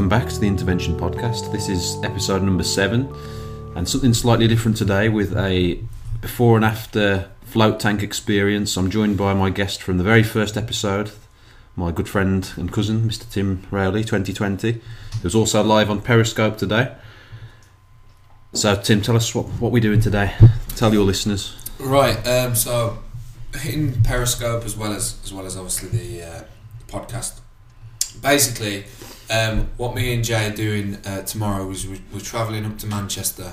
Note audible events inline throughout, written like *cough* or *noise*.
welcome back to the Intervention Podcast. This is episode number seven, and something slightly different today with a before and after float tank experience. I'm joined by my guest from the very first episode, my good friend and cousin, Mr. Tim Rowley, 2020, who's also live on Periscope today. So, Tim, tell us what, what we're doing today. Tell your listeners. Right. Um, so, in Periscope as well as as well as obviously the uh, podcast. Basically, um, what me and Jay are doing uh, tomorrow is we, we're travelling up to Manchester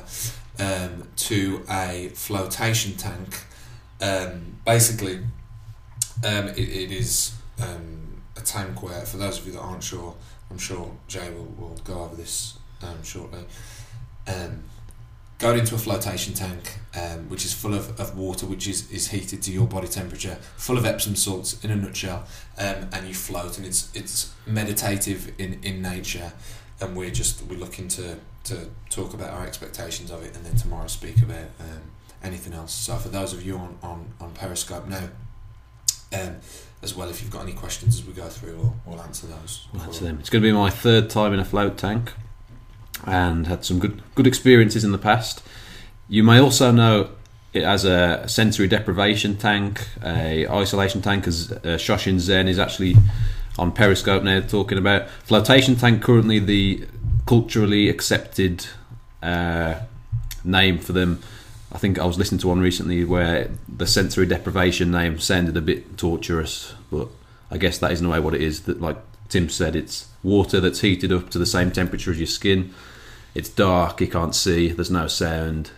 um, to a flotation tank. Um, basically, um, it, it is um, a tank where, for those of you that aren't sure, I'm sure Jay will, will go over this um, shortly. Going into a flotation tank, um, which is full of, of water, which is, is heated to your body temperature, full of Epsom salts in a nutshell, um, and you float, and it's it's meditative in, in nature, and we're just we're looking to, to talk about our expectations of it, and then tomorrow speak about um, anything else. So for those of you on, on, on Periscope now, um, as well, if you've got any questions as we go through, we'll, we'll answer those. We'll answer them. It's going to be my third time in a float tank, and had some good good experiences in the past. You may also know it as a sensory deprivation tank, a isolation tank, as uh, Shoshin Zen is actually on Periscope now talking about flotation tank. Currently, the culturally accepted uh, name for them. I think I was listening to one recently where the sensory deprivation name sounded a bit torturous, but I guess that isn't the way what it is. That like Tim said, it's water that's heated up to the same temperature as your skin. It's dark, you can't see, there's no sound,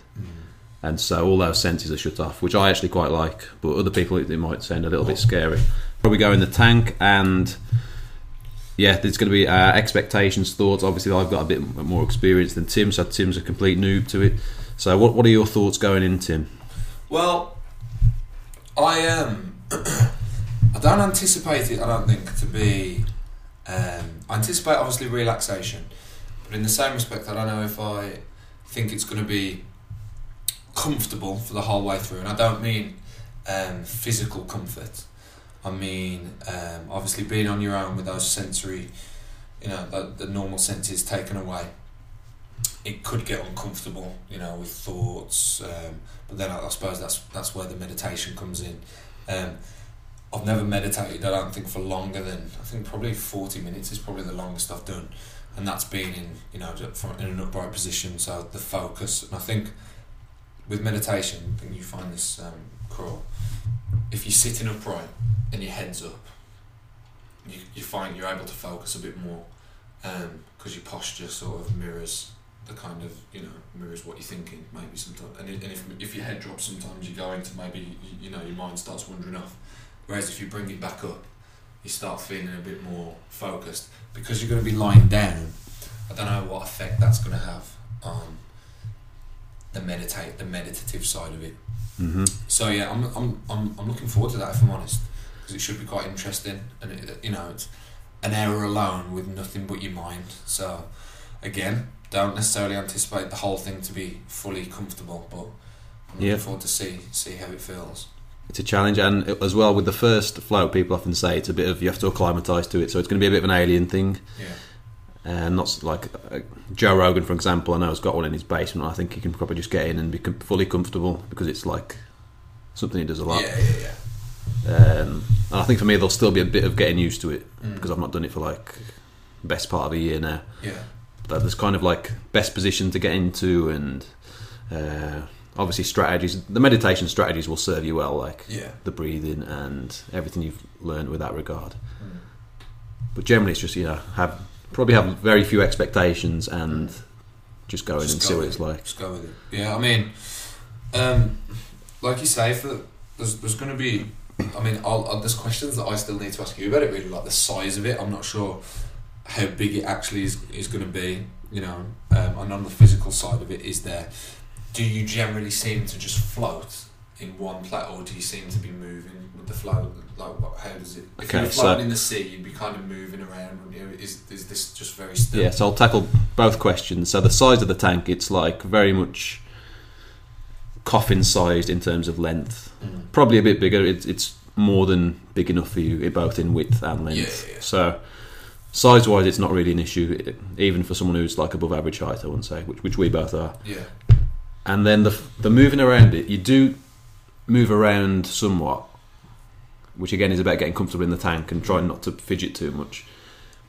and so all those senses are shut off, which I actually quite like. But other people, it, it might sound a little bit scary. Probably go in the tank, and yeah, there's going to be uh, expectations, thoughts. Obviously, I've got a bit more experience than Tim, so Tim's a complete noob to it. So, what what are your thoughts going in, Tim? Well, I um, *clears throat* I don't anticipate it. I don't think to be. Um, I anticipate obviously relaxation, but in the same respect, I don't know if I think it's going to be comfortable for the whole way through. And I don't mean um, physical comfort. I mean um, obviously being on your own with those sensory, you know, the, the normal senses taken away. It could get uncomfortable, you know, with thoughts. Um, but then I, I suppose that's that's where the meditation comes in. Um, I've never meditated. I don't think for longer than I think probably forty minutes is probably the longest I've done, and that's been in you know in an upright position. So the focus, and I think with meditation, I think you find this um, crawl. If you're sitting upright and your head's up, you, you find you're able to focus a bit more because your posture sort of mirrors the kind of you know mirrors what you're thinking maybe sometimes and, and if, if your head drops sometimes you're going to maybe you, you know your mind starts wandering off whereas if you bring it back up you start feeling a bit more focused. Because you're going to be lying down I don't know what effect that's going to have on the meditate the meditative side of it. Mm-hmm. so yeah I'm, I'm, I'm, I'm looking forward to that if I'm honest because it should be quite interesting. And it, you know it's an hour alone with nothing but your mind. So again don't necessarily anticipate the whole thing to be fully comfortable but I'm looking Yeah. forward to see see how it feels It's a challenge, and as well with the first float, people often say it's a bit of you have to acclimatise to it, so it's going to be a bit of an alien thing. yeah And not like uh, Joe Rogan, for example. I know has got one in his basement. I think he can probably just get in and be fully comfortable because it's like something he does a lot. yeah yeah yeah Um, and I think for me, there'll still be a bit of getting used to it Mm. because I've not done it for like best part of a year now. yeah But there's kind of like best position to get into, and uh, obviously strategies. The meditation strategies will serve you well, like yeah the breathing and everything you've learned with that regard. Mm. But generally, it's just you know have probably have very few expectations and just go in Just and go see what it's it. like. Just go with it. Yeah, I mean, um, like you say, for there's there's going to be. I mean, I'll, I'll, there's questions that I still need to ask you about it. Really, like the size of it. I'm not sure how big it actually is is going to be. You know, um, and on the physical side of it, is there? Do you generally seem to just float in one place, or do you seem to be moving with the flow? Like, what, how does it? If Okay, you're so- floating in the sea, you'd be kind of moving around. wouldn't you? Is is this just very still? Yeah, so I'll tackle both questions. So the size of the tank, it's like very much coffin sized in terms of length. Mm. Probably a bit bigger. It's it's more than big enough for you, both in width and length. Yeah, yeah, yeah. So size wise, it's not really an issue, even for someone who's like above average height. I wouldn't say, which, which we both are. Yeah. And then the the moving around it, you do move around somewhat, which again is about getting comfortable in the tank and trying not to fidget too much.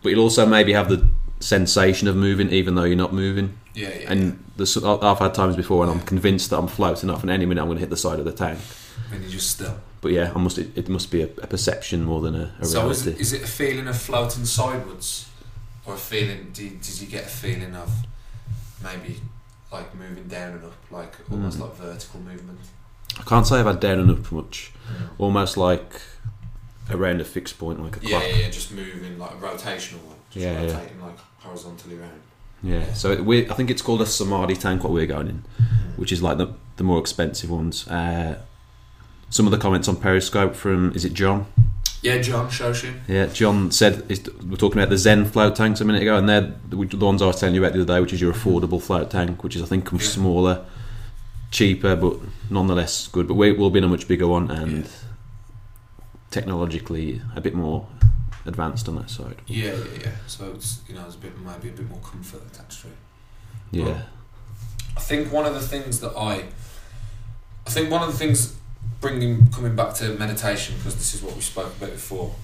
But you'll also maybe have the sensation of moving, even though you're not moving. Yeah, yeah. And the, I've had times before when I'm convinced that I'm floating off, and any minute I'm going to hit the side of the tank. and you're just still. But yeah, I must. It, it must be a, a perception more than a, a So is reality. it, is it a feeling of floating sideways, or a feeling? Did, did you get a feeling of maybe like moving down and up, like almost Mm. like vertical movement? I can't say I've had down and up much. Almost like around a fixed point, like a Yeah, clock. yeah, yeah, just moving like a rotational one, just Yeah, yeah. like horizontally around. Yeah, so we, I think it's called a Samadhi tank. What we're going in, which is like the the more expensive ones. Uh, some of the comments on Periscope from is it John? Yeah, John Shoshin. Yeah, John said we're talking about the Zen float tanks a minute ago, and they're the the ones I was telling you about the other day, which is your affordable float tank, which is I think Yeah. smaller, cheaper, but nonetheless good. But we, we'll be in a much bigger one and Yeah. technologically a bit more advanced on that side. Yeah, yeah, yeah. So it's you know there's a bit maybe a bit more comfort attached to it. Yeah, Well, I think one of the things that I, I think one of the things bringing coming back to meditation because this is what we spoke about before,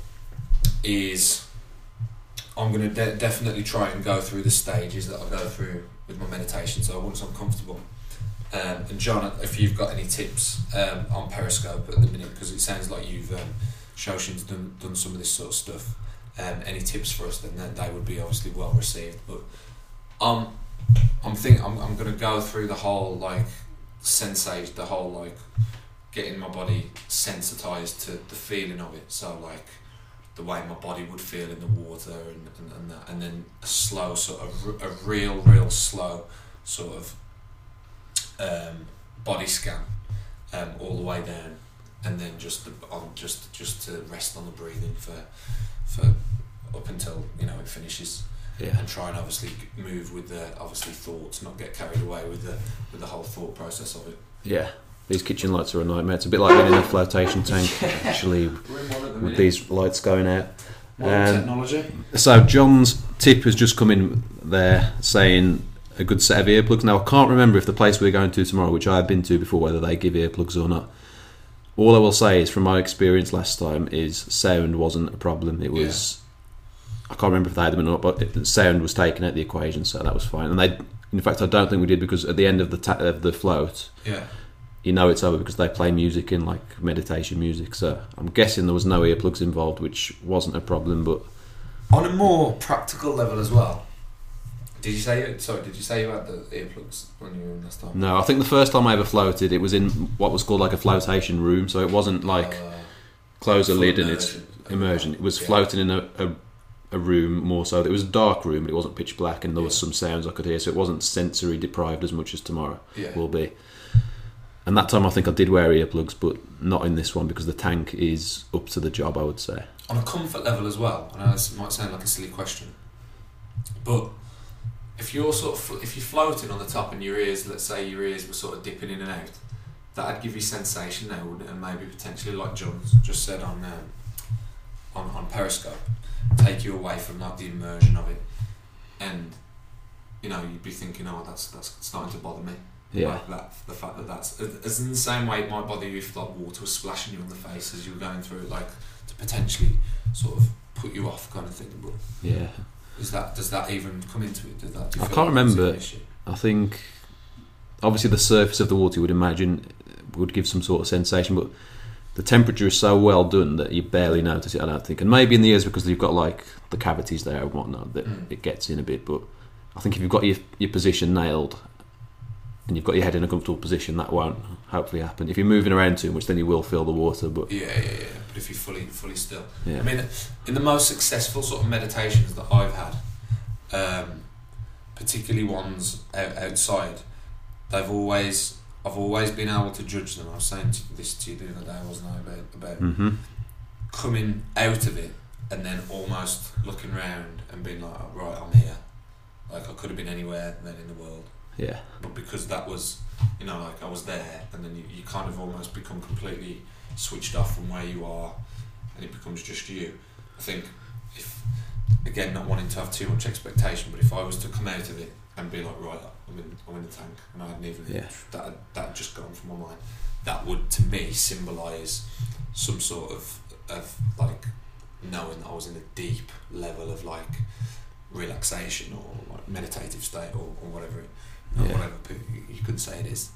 is I'm going to de- definitely try and go through the stages that I go through with my meditation. So once I'm comfortable, um, and John, if you've got any tips um, on Periscope at the minute, because it sounds like you've um, Shoshin's done done some of this sort of stuff. Um, any tips for us? Then they would be obviously well received. But um, I'm think I'm I'm gonna go through the whole like sensate the whole like getting my body sensitized to the feeling of it. So like the way my body would feel in the water and, and, and that and then a slow sort of a real real slow sort of um, body scan um, all the way down and then just the, on just just to rest on the breathing for for up until you know it finishes yeah, and try and obviously move with the obviously thoughts, not get carried away with the with the whole thought process of it. yeah. These kitchen lights are a nightmare. It's a bit like being in a flotation tank, *laughs* actually, with these lights going out. modern um, technology. So John's tip has just come in there saying a good set of earplugs. Now I can't remember if the place we're going to tomorrow, which I have been to before, whether they give earplugs or not. All I will say is, from my experience last time, is sound wasn't a problem. It was I can't remember if they had them or not, but it, sound was taken out of the equation, so that was fine. And they, in fact, I don't think we did because at the end of the ta- of the float, Yeah, you know it's over because they play music in like meditation music. So I'm guessing there was no earplugs involved, which wasn't a problem. But on a more practical level as well. Did you say sorry? Did you say you had the earplugs when you were in last time? No, I think the first time I ever floated, it was in what was called like a flotation room. So it wasn't like Uh, close a lid and it's immersion. It was Yeah. floating in a, a, a room more so. It was a dark room, but it wasn't pitch black, and there was some sounds I could hear. So it wasn't sensory deprived as much as tomorrow Yeah, will be. And that time I think I did wear earplugs, but not in this one because the tank is up to the job. I would say. on a comfort level as well. I know this might sound like a silly question, but if you're sort of if you're floating on the top and your ears, let's say your ears were sort of dipping in and out, that'd give you sensation there, wouldn't it? And maybe potentially like John just said on um, on on Periscope, take you away from like the immersion of it, and you know you'd be thinking, oh, that's that's starting to bother me. Yeah. Like that, the fact that that's as in the same way it might bother you if like water was splashing you on the face as you were going through it, like to potentially sort of put you off, kind of thing. But Yeah. is that does that even come into it? Does that? do I can't like remember. I think obviously the surface of the water you would imagine would give some sort of sensation, but the temperature is so well done that you barely notice it. I don't think, and maybe in the ears because you've got like the cavities there and whatnot that Mm. it gets in a bit. But I think if you've got your your position nailed and you've got your head in a comfortable position, that won't hopefully happen. If you're moving around too much, then you will feel the water. But Yeah, yeah, yeah. But if you're fully fully still, yeah, I mean, in the most successful sort of meditations that I've had, um, particularly ones out, outside, they've always I've always been able to judge them. I was saying to this to you the other day, wasn't I, about about hmm coming out of it and then almost looking around and being like, oh, right, I'm here. Like I could have been anywhere then in the world, yeah, but because that was, you know, like I was there, and then you, you kind of almost become completely switched off from where you are, and it becomes just you. I think if again, not wanting to have too much expectation, but if I was to come out of it and be like, right, I'm in, I'm in the tank, and I hadn't even Yeah. that had, that had just gone from my mind, that would to me symbolise some sort of of like knowing that I was in a deep level of like relaxation or like meditative state or, or whatever it, or Yeah. whatever you could say it is.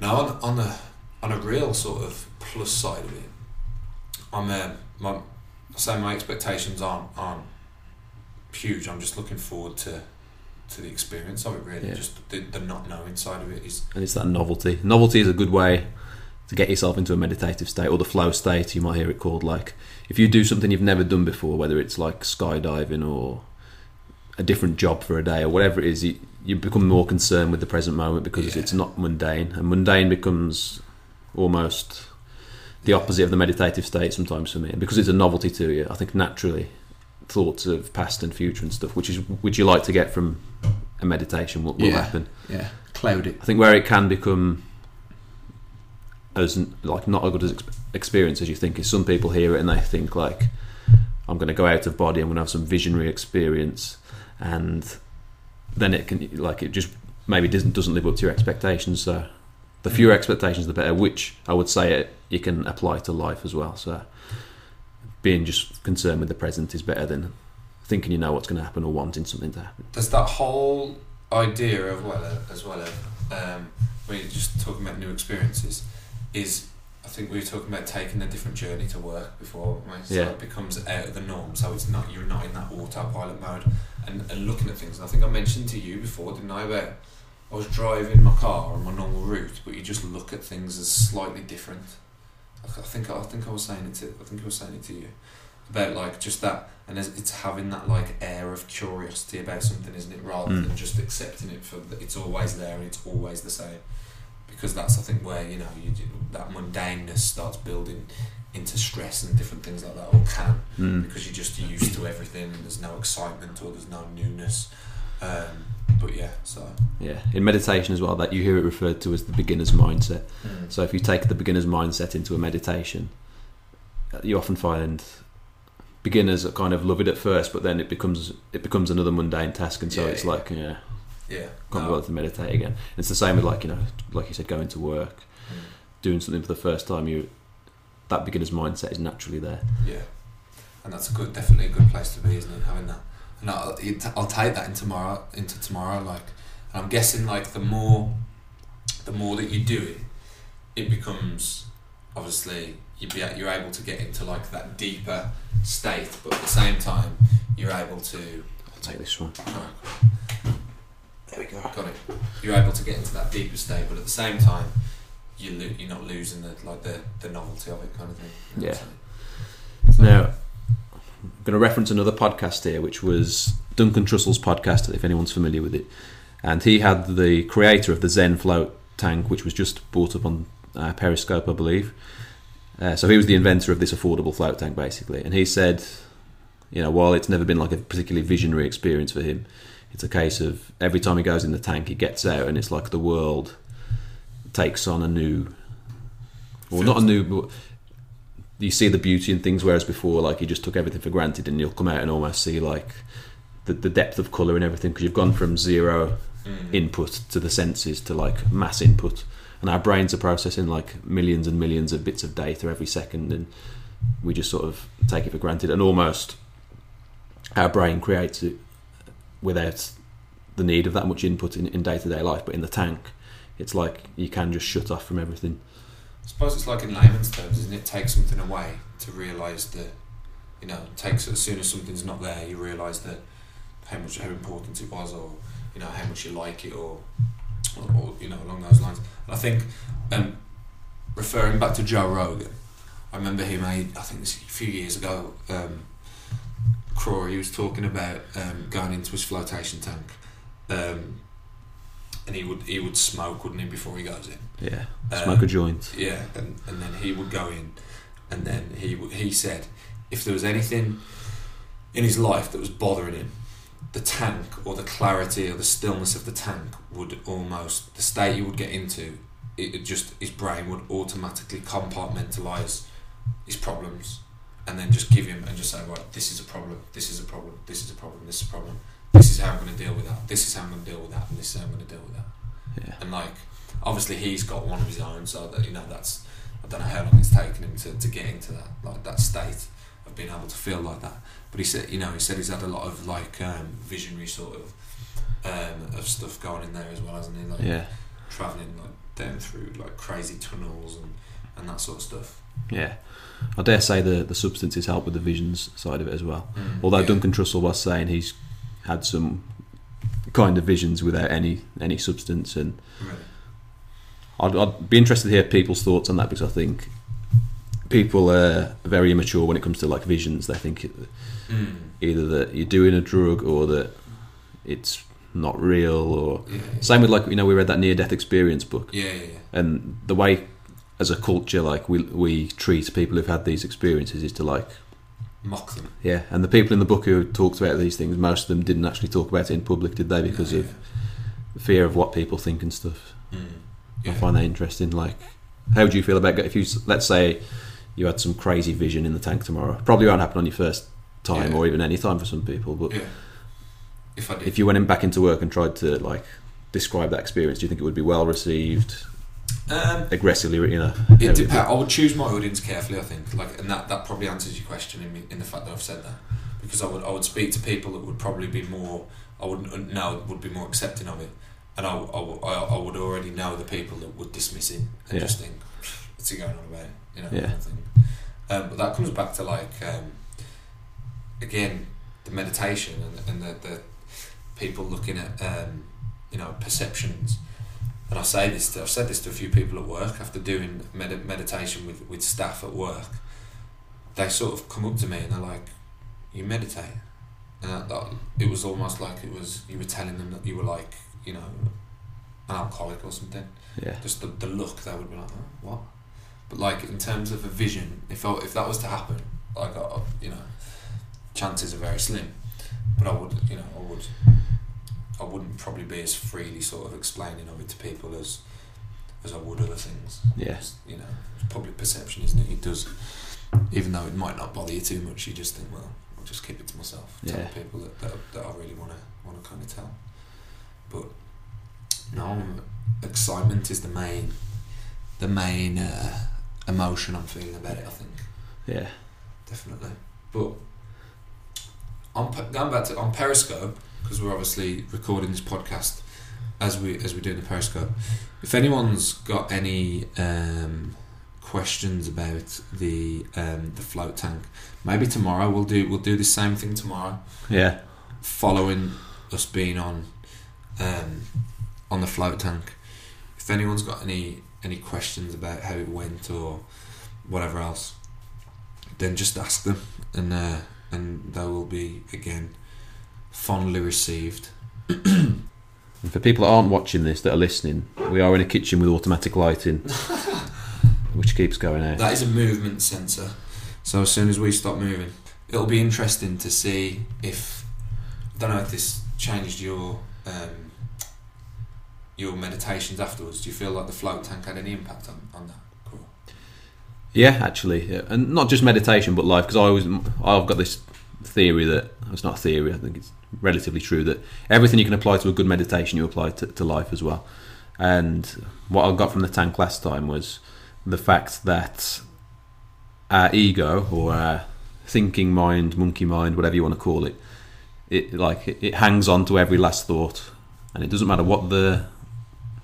Now on on a on a real sort of plus side of it, I'm uh, my I say my expectations aren't aren't huge. I'm just looking forward to to the experience of it. Really, Yeah. just the, the not knowing side of it is and it's that novelty. Novelty is a good way to get yourself into a meditative state or the flow state. You might hear it called like if you do something you've never done before, whether it's like skydiving or a different job for a day or whatever it is, you, you become more concerned with the present moment because Yeah. it's not mundane, and mundane becomes almost the opposite of the meditative state sometimes for me. And because it's a novelty to you, I think naturally thoughts of past and future and stuff, which is which you like to get from a meditation, will, will Yeah. happen. yeah cloud it. I think where it can become as like not a good as experience as you think is some people hear it and they think like I'm going to go out of body, I'm going to have some visionary experience, and then it can like it just maybe doesn't doesn't live up to your expectations. So the fewer expectations, the better. Which I would say it you can apply to life as well. So being just concerned with the present is better than thinking you know what's going to happen or wanting something to happen. There's that whole idea of well uh, as well um, when you're just talking about new experiences is I think we were talking about taking a different journey to work before right? so Yeah. it becomes out of the norm so it's not you're not in that autopilot mode and, and looking at things. And I think I mentioned to you before didn't I about I was driving my car on my normal route but you just look at things as slightly different. I think I think I was saying it to I think I was saying it to you. About like just that and it's it's having that like air of curiosity about something isn't it rather Mm. than just accepting it for the, it's always there and it's always the same. Because that's I think where you know you that mundaneness starts building into stress and different things like that or can Mm. because you're just used to everything and there's no excitement or there's no newness um, but yeah so Yeah, in meditation as well, that you hear it referred to as the beginner's mindset. So if you take the beginner's mindset into a meditation, you often find beginners that kind of love it at first, but then it becomes it becomes another mundane task, and so Yeah, it's yeah. like yeah, yeah can't no. be to meditate again. It's the same with like you know, like you said, going to work, Mm. doing something for the first time. You that beginner's mindset is naturally there. Yeah, and that's a good, definitely a good place to be, isn't it? Having that, and I'll, I'll take that in tomorrow, into tomorrow. Like, and I'm guessing like the more, the more that you do it, it becomes obviously you be you're able to get into like that deeper state, but at the same time you're able to. I'll take this one. There we go. Got it. You're able to get into that deeper state, but at the same time, you lo- you're not losing the like the, the novelty of it, kind of thing. You know what So- Now, I'm going to reference another podcast here, which was Duncan Trussell's podcast, if anyone's familiar with it. And he had the creator of the Zen float tank, which was just brought up on uh, Periscope, I believe. Uh, so he was the inventor of this affordable float tank, basically. And he said, you know, while it's never been like a particularly visionary experience for him, it's a case of every time he goes in the tank, he gets out, and it's like the world takes on a new, well, not a new, but you see the beauty in things whereas before like you just took everything for granted and you'll come out and almost see like the, the depth of colour and everything because you've gone from zero Mm. input to the senses to like mass input. And our brains are processing like millions and millions of bits of data every second and we just sort of take it for granted. And almost our brain creates it without the need of that much input in, in day-to-day life but in the tank it's like you can just shut off from everything I suppose it's like in layman's terms, isn't it? Take something away to realise that, you know, takes as soon as something's not there, you realise that how much how important it was, or you know how much you like it, or or, or you know along those lines. And I think, um, referring back to Joe Rogan, I remember he made I think a few years ago. Um, Crawley he was talking about um, going into his flotation tank, um, and he would he would smoke, wouldn't he, before he goes in. yeah Um, smoke a joint Yeah, and, and then he would go in, and then he w- he said if there was anything in his life that was bothering him, the tank or the clarity or the stillness of the tank would almost the state he would get into. It just his brain would automatically compartmentalize his problems, and then just give him and just say, right, this is a problem, this is a problem, this is a problem, this is a problem. This is how I'm going to deal with that. This is how I'm going to deal with that, and this is how I'm going to deal with that. Yeah. And like, obviously, he's got one of his own, so that you know that's. I don't know how long it's taken him to, to get into that like that state of being able to feel like that. But he said, you know, he said he's had a lot of like um, visionary sort of um, of stuff going in there as well, hasn't he? Like Yeah, traveling like down through like crazy tunnels and, and that sort of stuff. yeah. I dare say the the substances help with the visions side of it as well. Although Yeah. Duncan Trussell was saying he's had some kind of visions without any any substance, and Really. I'd, I'd be interested to hear people's thoughts on that because I think people are very immature when it comes to like visions. They think Mm. either that you're doing a drug or that it's not real, or Yeah, yeah. same with like you know we read that near death experience book, yeah, yeah, yeah. and the way as a culture like we we treat people who've had these experiences is to like Mock them yeah, and the people in the book who talked about these things, most of them didn't actually talk about it in public, did they? Because Yeah, of fear of what people think and stuff. yeah. Mm. I find that interesting. Like, how would you feel about if you let's say you had some crazy vision in the tank tomorrow? Probably won't happen on your first time Yeah. or even any time for some people. But yeah. If I did, if you went in back into work and tried to like describe that experience, do you think it would be well received, um, aggressively? You know, It depends. I would choose my audience carefully. I think, like, and that, that probably answers your question in, me- in the fact that I've said that, because I would I would speak to people that would probably be more I would know would be more accepting of it, and I, I, I, would already know the people that would dismiss it and Yeah. just think, what's he going on about? You know, Yeah. Um, but that comes back to like um, again the meditation and, and the, the people looking at um, you know perceptions. And I say this, to, I've said this to a few people at work after doing med- meditation with, with staff at work. They sort of come up to me and they're like, "You meditate," and that, that, it was almost like it was you were telling them that you were like, you know, an alcoholic or something. yeah, Just the, the look, they would be like, oh, "What?" But like in terms of a vision, if I, if that was to happen, like I, you know, chances are very slim. But I would, you know, I would, I wouldn't probably be as freely sort of explaining of it to people as, as I would other things. yeah, you know, public perception, isn't it? It does, even though it might not bother you too much, you just think, well, I'll just keep it to myself. Tell Yeah. people that, that, that I really want to want to kind of tell. But no, I'm- excitement is the main, the main uh, emotion I'm feeling about it. I think yeah, definitely. But on going back to on Periscope because we're obviously recording this podcast as we as we're doing the Periscope. If anyone's got any um, questions about the um, the float tank, maybe tomorrow we'll do we'll do the same thing tomorrow, yeah, following us being on um, on the float tank. If anyone's got any any questions about how it went or whatever else, then just ask them, and uh, and they will be again fondly received. And for people that aren't watching this, that are listening, we are in a kitchen with automatic lighting, *laughs* which keeps going out. That is a movement sensor. So as soon as we stop moving, it'll be interesting to see if I don't know if this changed your um, your meditations afterwards. Do you feel like the float tank had any impact on, on that? Cool. Yeah, actually, yeah. and not just meditation, but life. Because I always, I've got this theory that it's not a theory. I think it's relatively true that everything you can apply to a good meditation, you apply to, to life as well. And what I got from the tank last time was the fact that our ego or our thinking mind, monkey mind, whatever you want to call it, it like it, it hangs on to every last thought, and it doesn't matter what the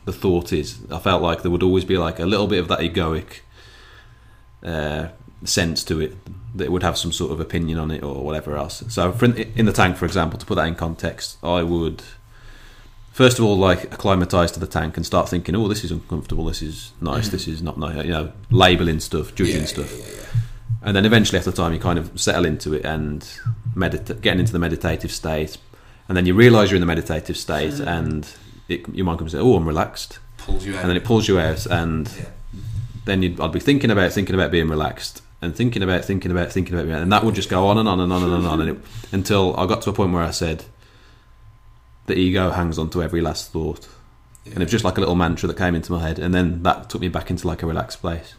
the thought is. I felt like there would always be like a little bit of that egoic uh, sense to it that would have some sort of opinion on it or whatever else. So, for in, in the tank, for example, to put that in context, I would first of all like acclimatise to the tank and start thinking, oh, this is uncomfortable, this is nice, Mhm. this is not nice. You know, labeling stuff, judging Yeah, stuff, yeah, yeah, and then eventually after time you kind of settle into it and getting into the meditative state, and then you realise you're in the meditative state, Mhm. and it, your mind comes oh, I'm relaxed. Pulls you out. and then it pulls you out and then you'd, I'd be thinking about thinking about being relaxed and thinking about thinking about thinking about and that would just go on and on and on and on and on and it, until I got to a point where I said the ego hangs on to every last thought yeah. and it was just like a little mantra that came into my head and then that took me back into like a relaxed place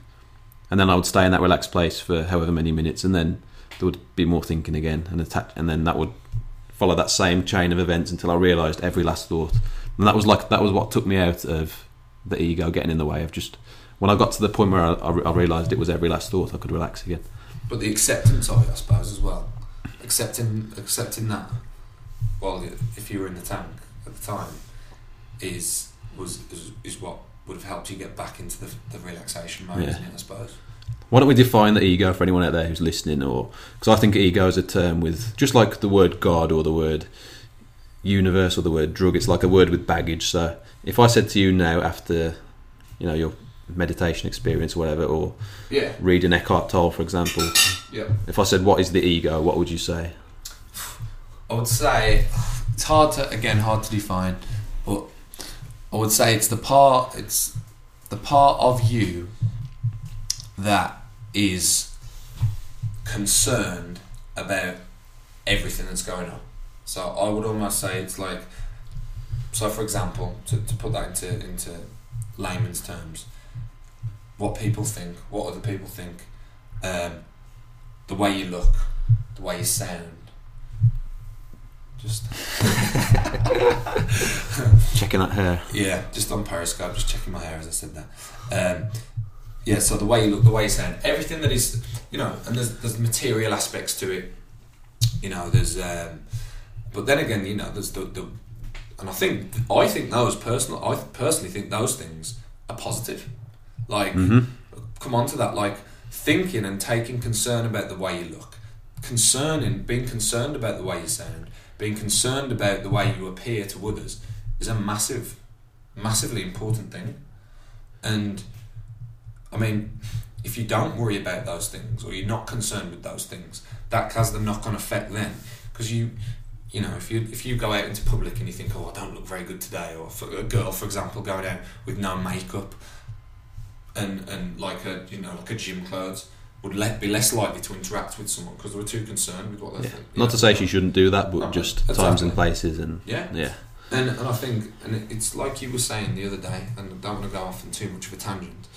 and then I would stay in that relaxed place for however many minutes and then there would be more thinking again, and attach, and then that would follow that same chain of events until I realised every last thought, and that was like that was what took me out of the ego getting in the way of just when I got to the point where I, I, I realised it was every last thought, I could relax again. But the acceptance of it, I suppose, as well. Accepting, accepting that. Well, if you were in the tank at the time, is was is, is what would have helped you get back into the, the relaxation mode, Yeah. isn't it? I suppose. Why don't we define the ego for anyone out there who's listening? Or because I think ego is a term with just like the word God or the word universe or the word drug. It's like a word with baggage. So if I said to you now after you know your meditation experience or whatever, or Yeah. reading Eckhart Tolle, for example, Yeah. if I said what is the ego, what would you say? I would say it's hard to again hard to define, but I would say it's the part it's the part of you that is concerned about everything that's going on. So I would almost say it's like so for example, to, to put that into into layman's terms, what people think, what other people think, um, the way you look, the way you sound, just *laughs* Checking that hair. yeah, just on Periscope, just checking my hair as I said that. Um, yeah, so the way you look, the way you sound, everything that is, you know, and there's there's material aspects to it. You know, there's, um, but then again, you know, there's the, the and I think I think those personal, I personally think those things are positive. Like, hmm come on to that, like thinking and taking concern about the way you look, concerning, being concerned about the way you sound, being concerned about the way you appear to others is a massive, massively important thing. And I mean, if you don't worry about those things or you're not concerned with those things, that has the knock-on effect then, because you. You know, if you if you go out into public and you think, oh, I don't look very good today, or for a girl, for example, going out with no makeup, and and like a you know like a gym clothes would let, be less likely to interact with someone because they were too concerned with what they Yeah. think. Not to say she shouldn't do that, but No, just exactly. times and places and Yeah, yeah. and and I think and it's like you were saying the other day, and I don't want to go off on too much of a tangent.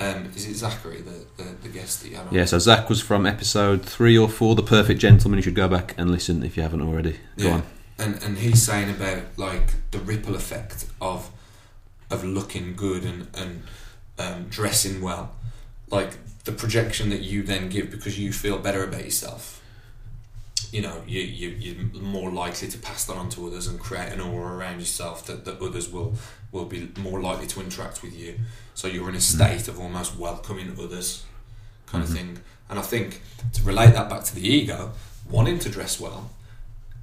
Um, is it Zachary, the, the, the guest that you had on? Yeah, so Zach was from episode three or four, The Perfect Gentleman. You should go back and listen if you haven't already. Go Yeah. on. and and he's saying about like the ripple effect of of looking good and and um, dressing well, like the projection that you then give because you feel better about yourself. You know, you you you're more likely to pass that on to others and create an aura around yourself that, that others will will be more likely to interact with you. So you're in a state of almost welcoming others, kind Mhm. of thing. And I think to relate that back to the ego, wanting to dress well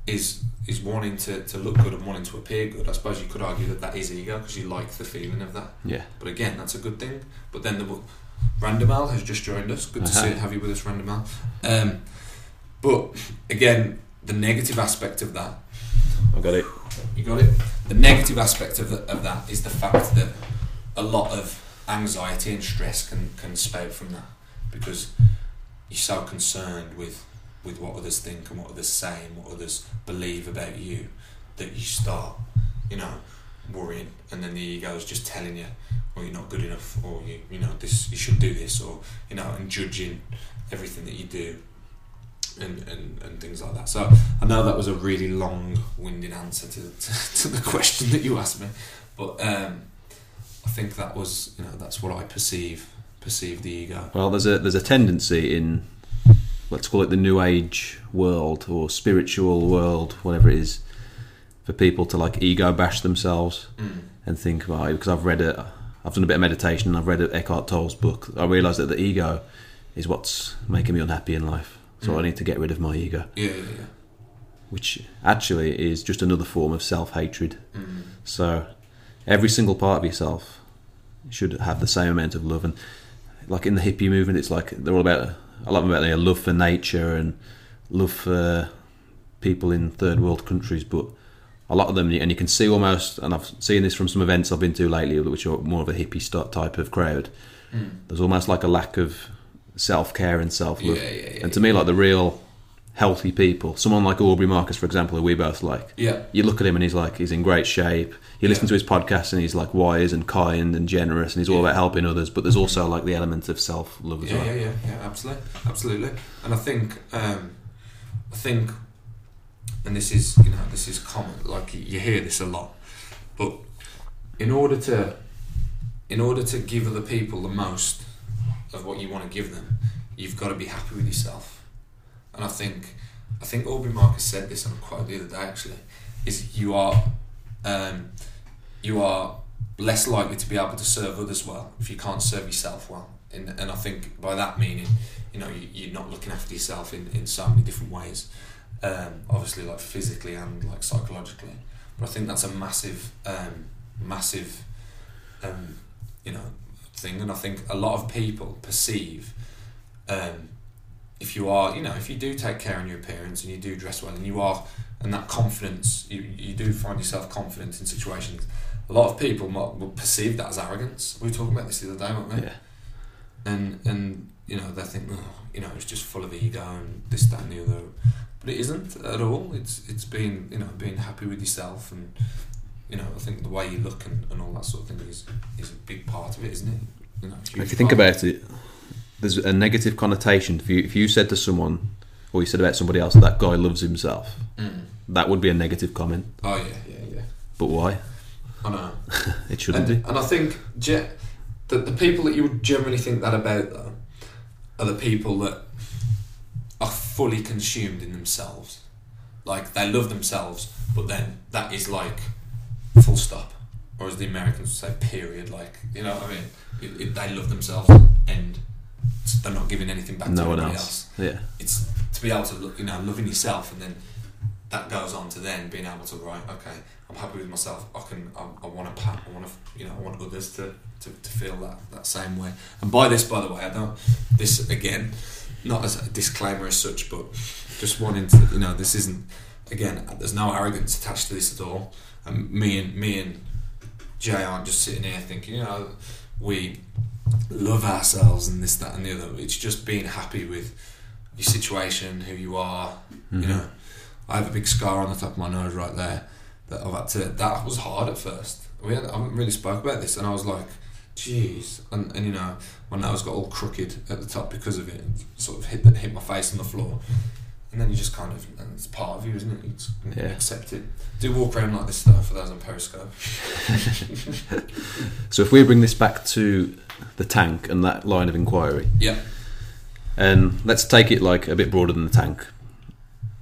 is is wanting to, to look good and wanting to appear good. I suppose you could argue that that is ego because you like the feeling of that. Yeah. But again, that's a good thing. But then the Randamal has just joined us. Good to Uh-huh. see have you with us, Randamal. Um, but again, the negative aspect of that I got it. you got it. The negative aspect of, the, of that is the fact that a lot of anxiety and stress can, can spout from that because you're so concerned with with what others think and what others say and what others believe about you that you start, you know, worrying and then the ego is just telling you, well, you're not good enough or you you know this you should do this or you know and judging everything that you do and, and, and things like that. So I know that was a really long-winded answer to, to, *laughs* to the question that you asked me, but um, I think that was you know that's what I perceive perceive the ego. Well, there's a there's a tendency in let's call it the new age world or spiritual world, whatever it is, for people to like ego bash themselves Mm. and think about it. Because I've read it, I've done a bit of meditation, and I've read Eckhart Tolle's book. I realise that the ego is what's making me unhappy in life. So Mm. I need to get rid of my ego, Yeah, yeah, yeah. which actually is just another form of self hatred. Mm. So every single part of yourself should have the same amount of love. And like in the hippie movement, it's like they're all about a lot about their love for nature and love for people in third world countries. But a lot of them, and you can see almost, and I've seen this from some events I've been to lately, which are more of a hippie type of crowd. Mm. There's almost like a lack of self care and self Yeah, love. yeah, yeah. And to me, like the real healthy people. Someone like Aubrey Marcus, for example, who we both like. Yeah. You look at him and he's like he's in great shape. You listen Yeah. to his podcast and he's like wise and kind and generous and he's all Yeah. about helping others. But there's also like the element of self love as Yeah, well. yeah, yeah, yeah, absolutely, absolutely. And I think, um, I think, and this is, you know, this is common. Like you- you hear this a lot, but in order to, in order to give other people the most of what you want to give them, you've got to be happy with yourself. And I think, I think Aubrey Marcus said this on a quote the other day. Actually, is you are, um, you are less likely to be able to serve others well if you can't serve yourself well. And, and I think by that meaning, you know, you, you're not looking after yourself in, in so many different ways. Um, obviously, like physically and like psychologically. But I think that's a massive, um, massive, um, you know, thing. And I think a lot of people perceive, um, if you are, you know, if you do take care of your appearance and you do dress well and you are, and that confidence, you, you do find yourself confident in situations. A lot of people might, will perceive that as arrogance. We were talking about this the other day, weren't we? Yeah. and and you know they think oh, you know it's just full of ego and this that and the other but it isn't at all it's it's being you know being happy with yourself and you know I think the way you look and, and all that sort of thing is is a big part of it isn't it you know If you think about it, there's a negative connotation. If you if you said to someone, or you said about somebody else, that guy loves himself, mm. that would be a negative comment. oh yeah yeah yeah But why? I know *laughs* It shouldn't and, be. and I think ge- the, the people that you would generally think that about though are the people that are fully consumed in themselves. Like they love themselves, but then that is like full stop, or as the Americans would say, period. Like you know what I mean? It, it, they love themselves, and they're not giving anything back No to one anybody else. else. Yeah. It's to be able to look, you know, loving yourself, and then that goes on to then being able to write. Okay, I'm happy with myself. I can. I, I want to pat. I want to. You know. I want others to, to, to feel that that same way. And by this, by the way, I don't. This again, not as a disclaimer as such, but just wanting to. You know, this isn't. Again, there's no arrogance attached to this at all. And me and me and Jay aren't just sitting here thinking, you know, we love ourselves and this, that, and the other. It's just being happy with your situation, who you are. You Mhm. know, I have a big scar on the top of my nose right there that I've had to. That was hard at first. We had, I haven't really spoke about this, and I was like, "Jeez!" And, and you know, my nose got all crooked at the top because of it, and sort of hit the, hit my face on the floor. And then you just kind of, and it's part of you, isn't it? You just Yeah. accept it. Do walk around like this stuff for those on Periscope. *laughs* *laughs* So if we bring this back to the tank and that line of inquiry, Yeah, and let's take it like a bit broader than the tank,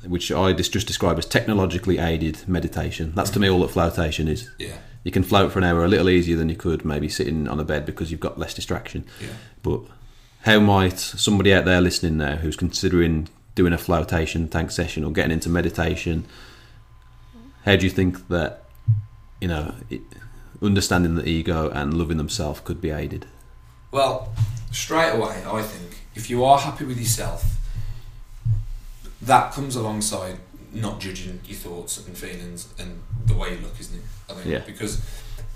which I just just describe as technologically aided meditation. That's to me all that flotation is. yeah, You can float for an hour a little easier than you could maybe sitting on a bed because you've got less distraction. yeah. But how might somebody out there listening now who's considering doing a flotation tank session or getting into meditation, how do you think that, you know, it, understanding the ego and loving themselves could be aided? Well, straight away, I think if you are happy with yourself, that comes alongside not judging your thoughts and feelings and the way you look, isn't it? I think Yeah. because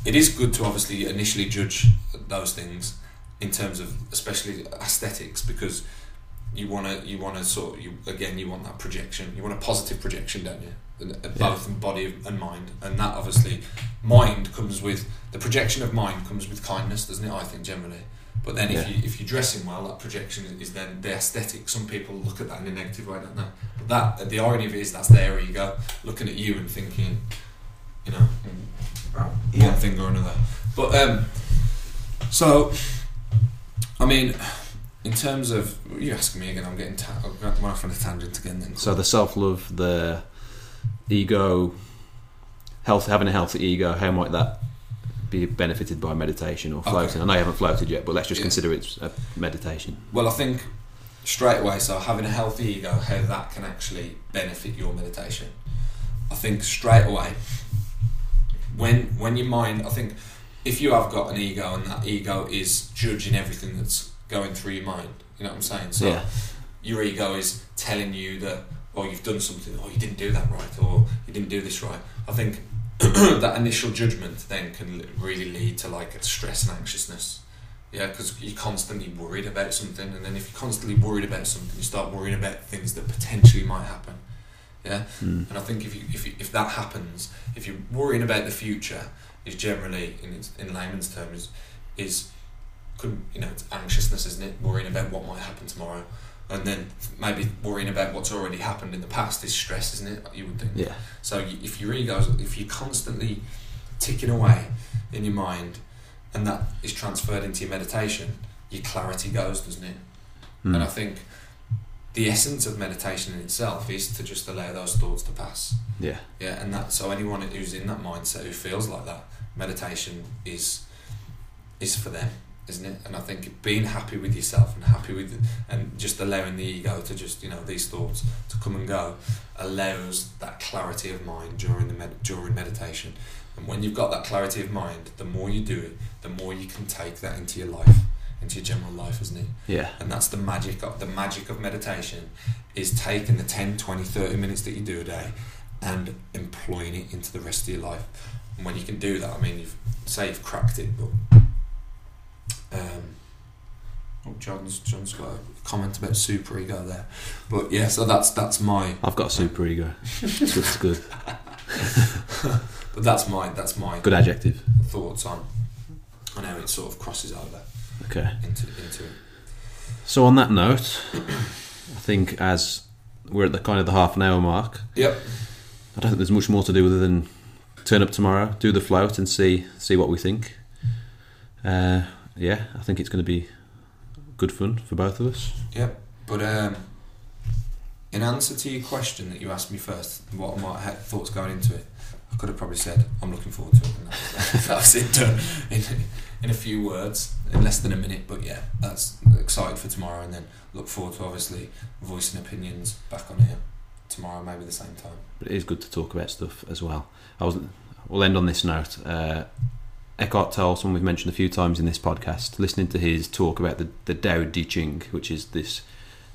it is good to obviously initially judge those things in terms of especially aesthetics because you want to you want to sort of, you again you want that projection you want a positive projection don't you Yeah. both in body and mind and that obviously mind comes with the projection of mind comes with kindness doesn't it I think generally but then if Yeah. you if you're dressing well that projection is then the aesthetic some people look at that in a negative way don't they but that the irony of it is that's their ego looking at you and thinking you know Yeah. one thing or another but um so I mean in terms of you asking me again I'm getting ta- I'm going off on a tangent again then So the self love, the ego, health, having a healthy ego, how might that be benefited by meditation or floating? I know you haven't floated yet, but let's just Yeah. consider it's a meditation. Well, I think straight away, so having a healthy ego, how that can actually benefit your meditation. I think straight away, when when your mind, I think if you have got an ego and that ego is judging everything that's going through your mind, you know what I'm saying? So Yeah. your ego is telling you that, oh, you've done something, or you didn't do that right, or you didn't do this right. I think *clears throat* that initial judgment then can really lead to like stress and anxiousness. Yeah, because you're constantly worried about something, and then if you're constantly worried about something, you start worrying about things that potentially might happen. Yeah, Mm. and I think if you if you, if that happens, if you're worrying about the future, is generally in in layman's terms is could you know it's anxiousness, isn't it? Worrying about what might happen tomorrow, and then maybe worrying about what's already happened in the past is stress, isn't it? You would think. Yeah. So if your ego's, if you're constantly ticking away in your mind, and that is transferred into your meditation, your clarity goes, doesn't it? Mm. And I think the essence of meditation in itself is to just allow those thoughts to pass. Yeah. Yeah, and that so anyone who's in that mindset who feels like that, meditation is is for them, isn't it? And I think being happy with yourself and happy with and just allowing the ego to just you know these thoughts to come and go allows that clarity of mind during the med- during meditation. And when you've got that clarity of mind, the more you do it, the more you can take that into your life, into your general life, isn't it? Yeah. and that's the magic of the magic of meditation is taking the 10 20 30 minutes that you do a day and employing it into the rest of your life and when you can do that i mean you've say you've cracked it but um oh john's john's got a comment about super ego there but yeah so that's that's my I've got a super ego. It's good. *laughs* But that's my that's my Good adjective. thoughts on on how it sort of crosses over Okay. into into it So on that note, I think as we're at the kind of the half an hour mark, yep I don't think there's much more to do other than turn up tomorrow, do the float, and see see what we think. Uh, yeah, I think it's going to be good fun for both of us. Yep. But um, in answer to your question that you asked me first, what my thoughts going into it? I could have probably said I'm looking forward to it. And *laughs* that, was, it done in, in a few words, in less than a minute. But yeah, that's excited for tomorrow, and then look forward to obviously voicing opinions back on here tomorrow, maybe the same time. But it is good to talk about stuff as well. I was. We'll end on this note. Uh, Eckhart Tolle, someone we've mentioned a few times in this podcast, listening to his talk about the, the Tao Te Ching, which is this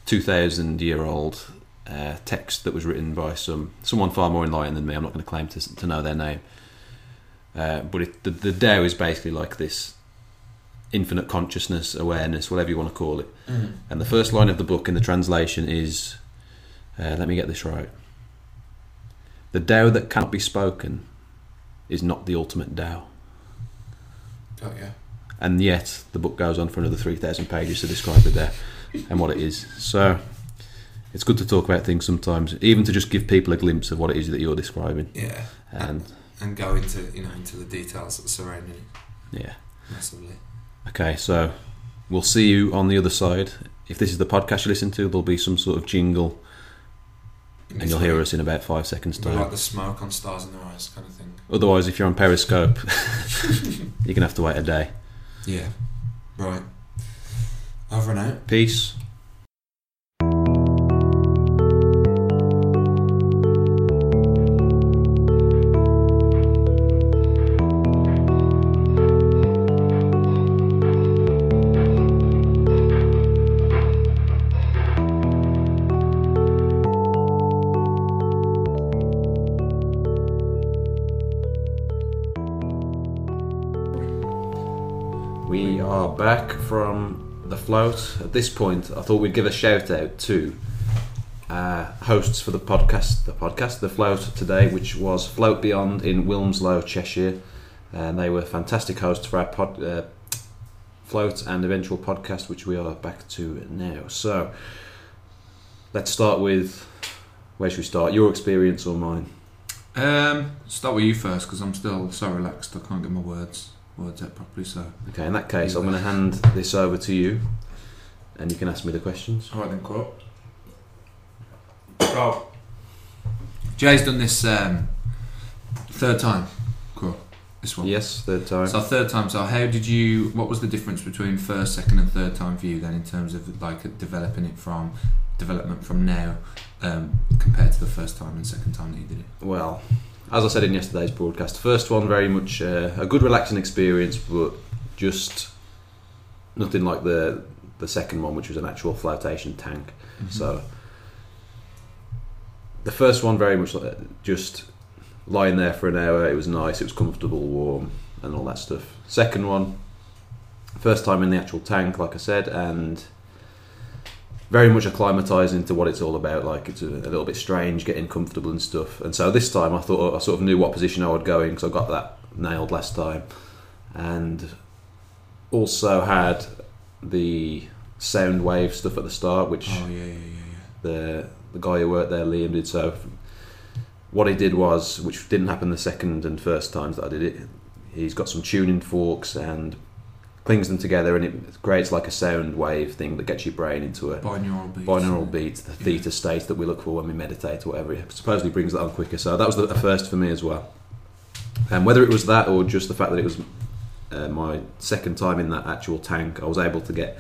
2,000 year old uh, text that was written by some someone far more enlightened than me. I'm not going to claim to, to know their name. Uh, but it, the, the Tao is basically like this infinite consciousness, awareness, whatever you want to call it. And the first line of the book in the translation is uh, let me get this right. The Tao that cannot be spoken is not the ultimate Tao. Yeah. And yet, the book goes on for another 3,000 pages to describe the Tao and what it is. So, it's good to talk about things sometimes, even to just give people a glimpse of what it is that you're describing. Yeah. And And go into you know into the details that surrounding it yeah. massively. Okay, so we'll see you on the other side. If this is the podcast you listen to, there'll be some sort of jingle, and you'll hear us in about five seconds' Be like the smoke on stars in their eyes kind of thing. Otherwise, if you're on Periscope, *laughs* you're gonna have to wait a day. Yeah. Right. Over and out. Peace. From the float. At this point, I thought we'd give a shout out to uh, hosts for the podcast, the podcast, the float today, which was Float Beyond in Wilmslow, Cheshire, and they were fantastic hosts for our pod, uh, float and eventual podcast, which we are back to now. So, let's start with where should we start? Your experience or mine? Um, start with you first because I'm still so relaxed. I can't get my words words out properly. So, Okay, in that case, I'm going to hand this over to you, and you can ask me the questions. all right then, cool. So, Jay's done this um, third time. Cool. This one. Yes, third time. So third time. So how did you? What was the difference between first, second, and third time for you then, in terms of like developing it from development from now, um, compared to the first time and second time that you did it? Well, as I said in yesterday's broadcast, first one very much uh, a good relaxing experience, but just nothing like the the second one, which was an actual flotation tank. Mm-hmm. So the first one very much like just lying there for an hour. It was nice. It was comfortable, warm, and all that stuff. Second one, first time in the actual tank, like I said, and very much acclimatizing to what it's all about. Like it's a, a, little bit strange, getting comfortable and stuff. And so this time, I thought I sort of knew what position I would go in because I got that nailed last time, and also had the sound wave stuff at the start, which Oh yeah, yeah, yeah, the the guy who worked there, Liam, did. So what he did was, which didn't happen the second and first times that I did it, he's got some tuning forks and clings them together, and it creates like a sound wave thing that gets your brain into a. Binaural beats. binaural beat, the theta state that we look for when we meditate or whatever. It supposedly brings that on quicker. So that was the, a first for me as well. And whether it was that or just the fact that it was uh, my second time in that actual tank, I was able to get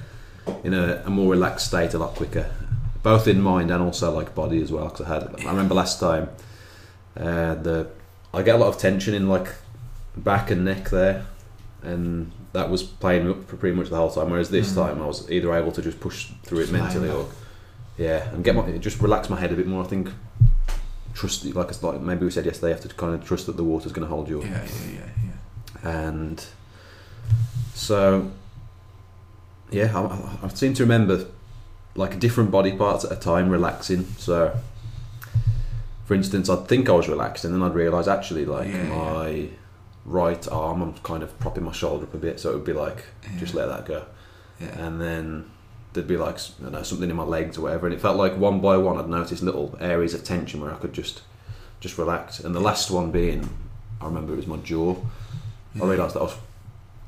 in a, a more relaxed state a lot quicker, both in mind and also like body as well. Because I had, I remember last time, uh, the I get a lot of tension in like back and neck there, and that was playing up for pretty much the whole time. Whereas this Mm. time, I was either able to just push through it mentally or yeah, and get my just relax my head a bit more. I think trust, like it's like maybe we said yesterday, you have to kind of trust that the water's going to hold you up, Yeah, yeah, yeah, yeah. and so yeah, I, I, seem to remember like different body parts at a time relaxing. So, for instance, I'd think I was relaxed, and then I'd realise actually like Yeah, yeah. my right arm, I'm kind of propping my shoulder up a bit, so it would be like just let that go Yeah. and then there'd be like I don't know something in my legs or whatever, and it felt like one by one I'd notice little areas of tension where I could just just relax. And the last one being, I remember it was my jaw. Yeah. I realised that I was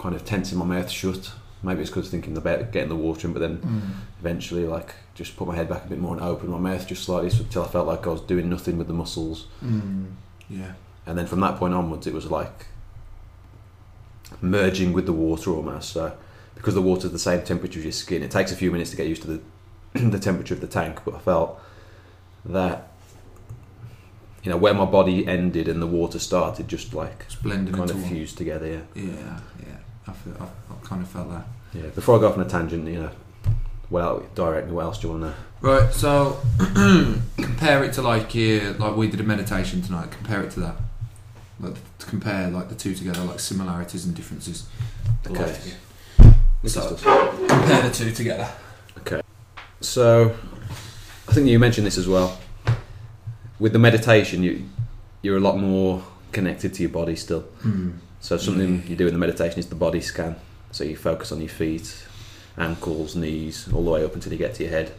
kind of tensing my mouth shut. Maybe it's because thinking about getting the water in, but then Mm. eventually like just put my head back a bit more and open my mouth just slightly until I felt like I was doing nothing with the muscles. Mm. Yeah. And then from that point onwards, it was like merging with the water almost. So because the water's the same temperature as your skin, it takes a few minutes to get used to the *clears throat* the temperature of the tank. But I felt that you know where my body ended and the water started, just like kind of one. fused together. Yeah, Yeah, yeah. I feel. I, I kind of felt that. yeah. Before I go off on a tangent, you know, well, direct me. What else do you want to know? Right. So *clears throat* compare it to like yeah, like we did a meditation tonight. Compare it to that. Like to compare like the two together, like similarities and differences. Okay. So- Compare the two together. Okay. So, I think you mentioned this as well. With the meditation, you you're a lot more connected to your body still. Mm. So something you do in the meditation is the body scan. So you focus on your feet, ankles, knees, all the way up until you get to your head.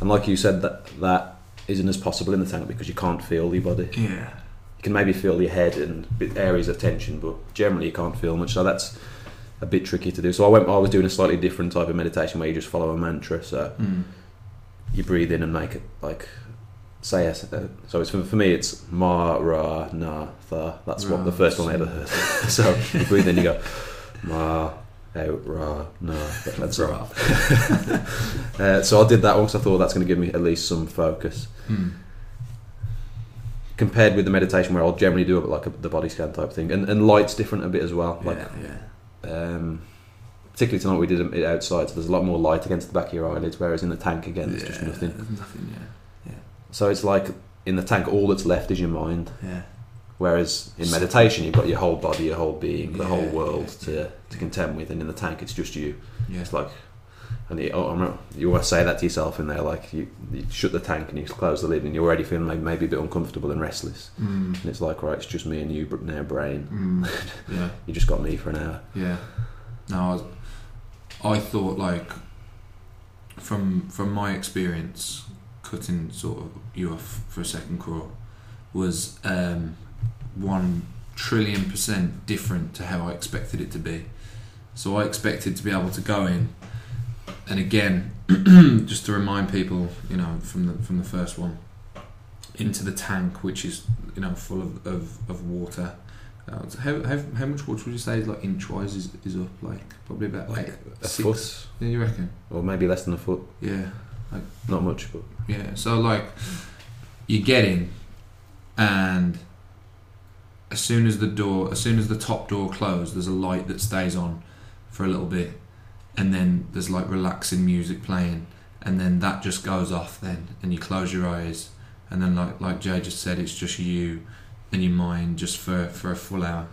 And like you said, that that isn't as possible in the tank because you can't feel your body. Yeah. You can maybe feel your head and bit areas of tension, but generally you can't feel much. So that's a bit tricky to do. So I went. I was doing a slightly different type of meditation where you just follow a mantra. So Mm. you breathe in and make it like say a, so it's for, for me it's ma ra na tha that's what the Ra, first one I ever heard *laughs* so you breathe in you go ma out ra na that's Right. right *laughs* uh, so I did that one because I thought that's going to give me at least some focus Mm. compared with the meditation where I'll generally do it like a, the body scan type thing and, and light's different a bit as well like yeah, yeah. um, particularly tonight we did it outside so there's a lot more light against the back of your eyelids whereas in the tank again there's just nothing There's nothing. Yeah. So it's like in the tank, all that's left is your mind. Yeah. Whereas in meditation, you've got your whole body, your whole being, the whole world yeah, to, yeah. to contend with. And in the tank, it's just you. Yeah. It's like, and you, oh, I'm you always say that to yourself in there, like you, you shut the tank and you close the lid, and you're already feeling maybe, maybe a bit uncomfortable and restless. Mm. And it's like, right, it's just me and you now, brain. Mm. *laughs* Yeah. You just got me for an hour. Yeah. No, I, was, I thought like from from my experience cutting sort of you off for a second crawl was um, one trillion percent different to how I expected it to be. So I expected to be able to go in, and again, *clears throat* just to remind people, you know, from the from the first one, into the tank, which is you know full of of, of water. Uh, how, how, how much water would you say like inch wise is, is up like probably about Like eight, a six? foot, Yeah, you reckon? or maybe less than a foot. Yeah, Not much, but yeah. So like, you get in, and as soon as the door, as soon as the top door closed, there's a light that stays on for a little bit, and then there's like relaxing music playing, and then that just goes off. Then and you close your eyes, and then like like Jay just said, it's just you and your mind just for for a full hour.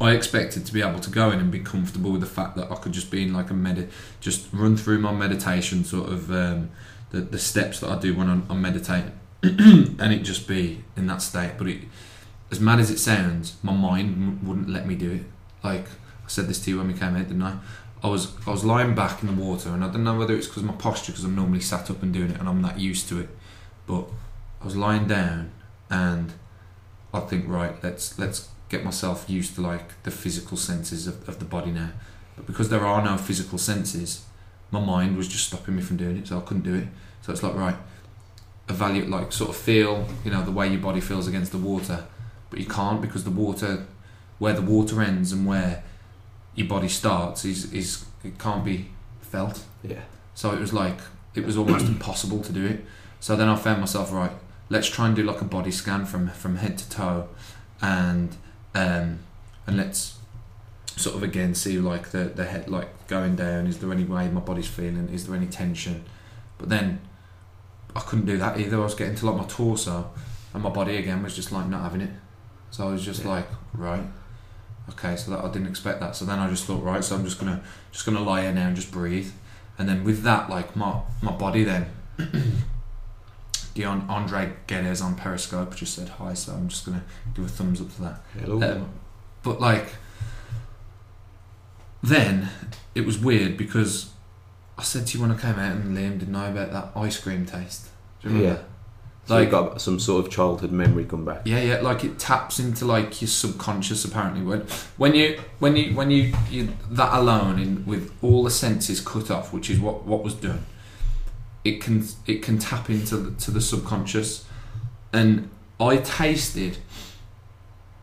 I expected to be able to go in and be comfortable with the fact that I could just be in like a med, just run through my meditation sort of um, the the steps that I do when I'm, I'm meditating, *clears throat* and it just be in that state. But it, as mad as it sounds, my mind m- wouldn't let me do it. Like I said this to you when we came out, didn't I? I was I was lying back in the water, and I don't know whether it's because my posture, because I'm normally sat up and doing it, and I'm not used to it. But I was lying down, and I think right, let's let's get myself used to like the physical senses of, of the body now. But because there are no physical senses, my mind was just stopping me from doing it, so I couldn't do it. So it's like right, evaluate, like sort of feel, you know, the way your body feels against the water, but you can't because the water, where the water ends and where your body starts is is it can't be felt. Yeah. So it was like it was almost *coughs* impossible to do it. So then I found myself right. Let's try and do like a body scan from from head to toe, and um, and let's sort of again see like the the head like going down. Is there any way my body's feeling? Is there any tension? But then I couldn't do that either. I was getting to like my torso, and my body again was just like not having it. So I was just Yeah. like right. Okay, so that I didn't expect that. So then I just thought, right, so I'm just gonna just gonna lie here now and just breathe. And then with that, like my my body then, Dion Andre Guedes on Periscope just said hi, so I'm just gonna give a thumbs up to that. Hello. Um, but like, then it was weird because I said to you when I came out and Liam didn't know about that ice cream taste. Do you remember? Yeah. so Like- you got some sort of childhood memory come back. Yeah, yeah, like it taps into like your subconscious apparently. When when you when you when you you that alone in with all the senses cut off, which is what what was done, it can it can tap into the, to the subconscious, and I tasted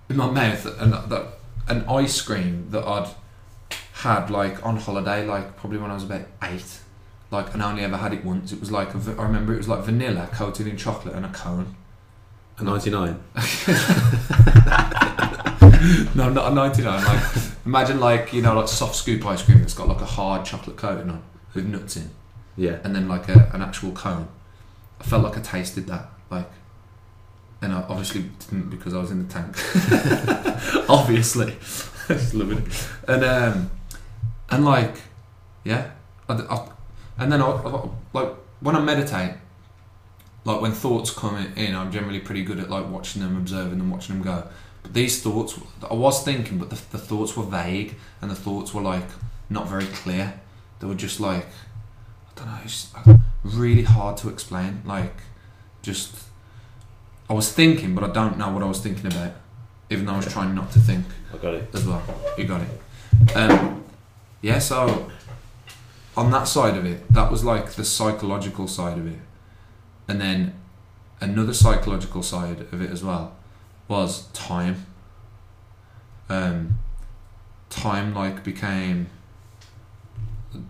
in my mouth an that an ice cream that I'd had like on holiday, like probably when I was about eight. Like, and I only ever had it once. It was like a I remember it was like vanilla coated in chocolate and a cone. A 99. *laughs* *laughs* no, not a 99. Like, imagine like, you know, like soft scoop ice cream that's got like a hard chocolate coating on with nuts in Yeah. and then like a, an actual cone. I felt like I tasted that. Like, and I obviously didn't because I was in the tank. *laughs* obviously. *laughs* Just loving it. And, um, and like, yeah. I, I- and then I, I, like, when I meditate, like when thoughts come in, I'm generally pretty good at like watching them, observing them, watching them go. But these thoughts, I was thinking, but the, the thoughts were vague and the thoughts were like not very clear. They were just like, I don't know, it's really hard to explain. Like, just, I was thinking, but I don't know what I was thinking about, even though I was trying not to think I got it. as well. You got it. Um, yeah, so on that side of it, that was like the psychological side of it. And then another psychological side of it as well was time. Um, time like became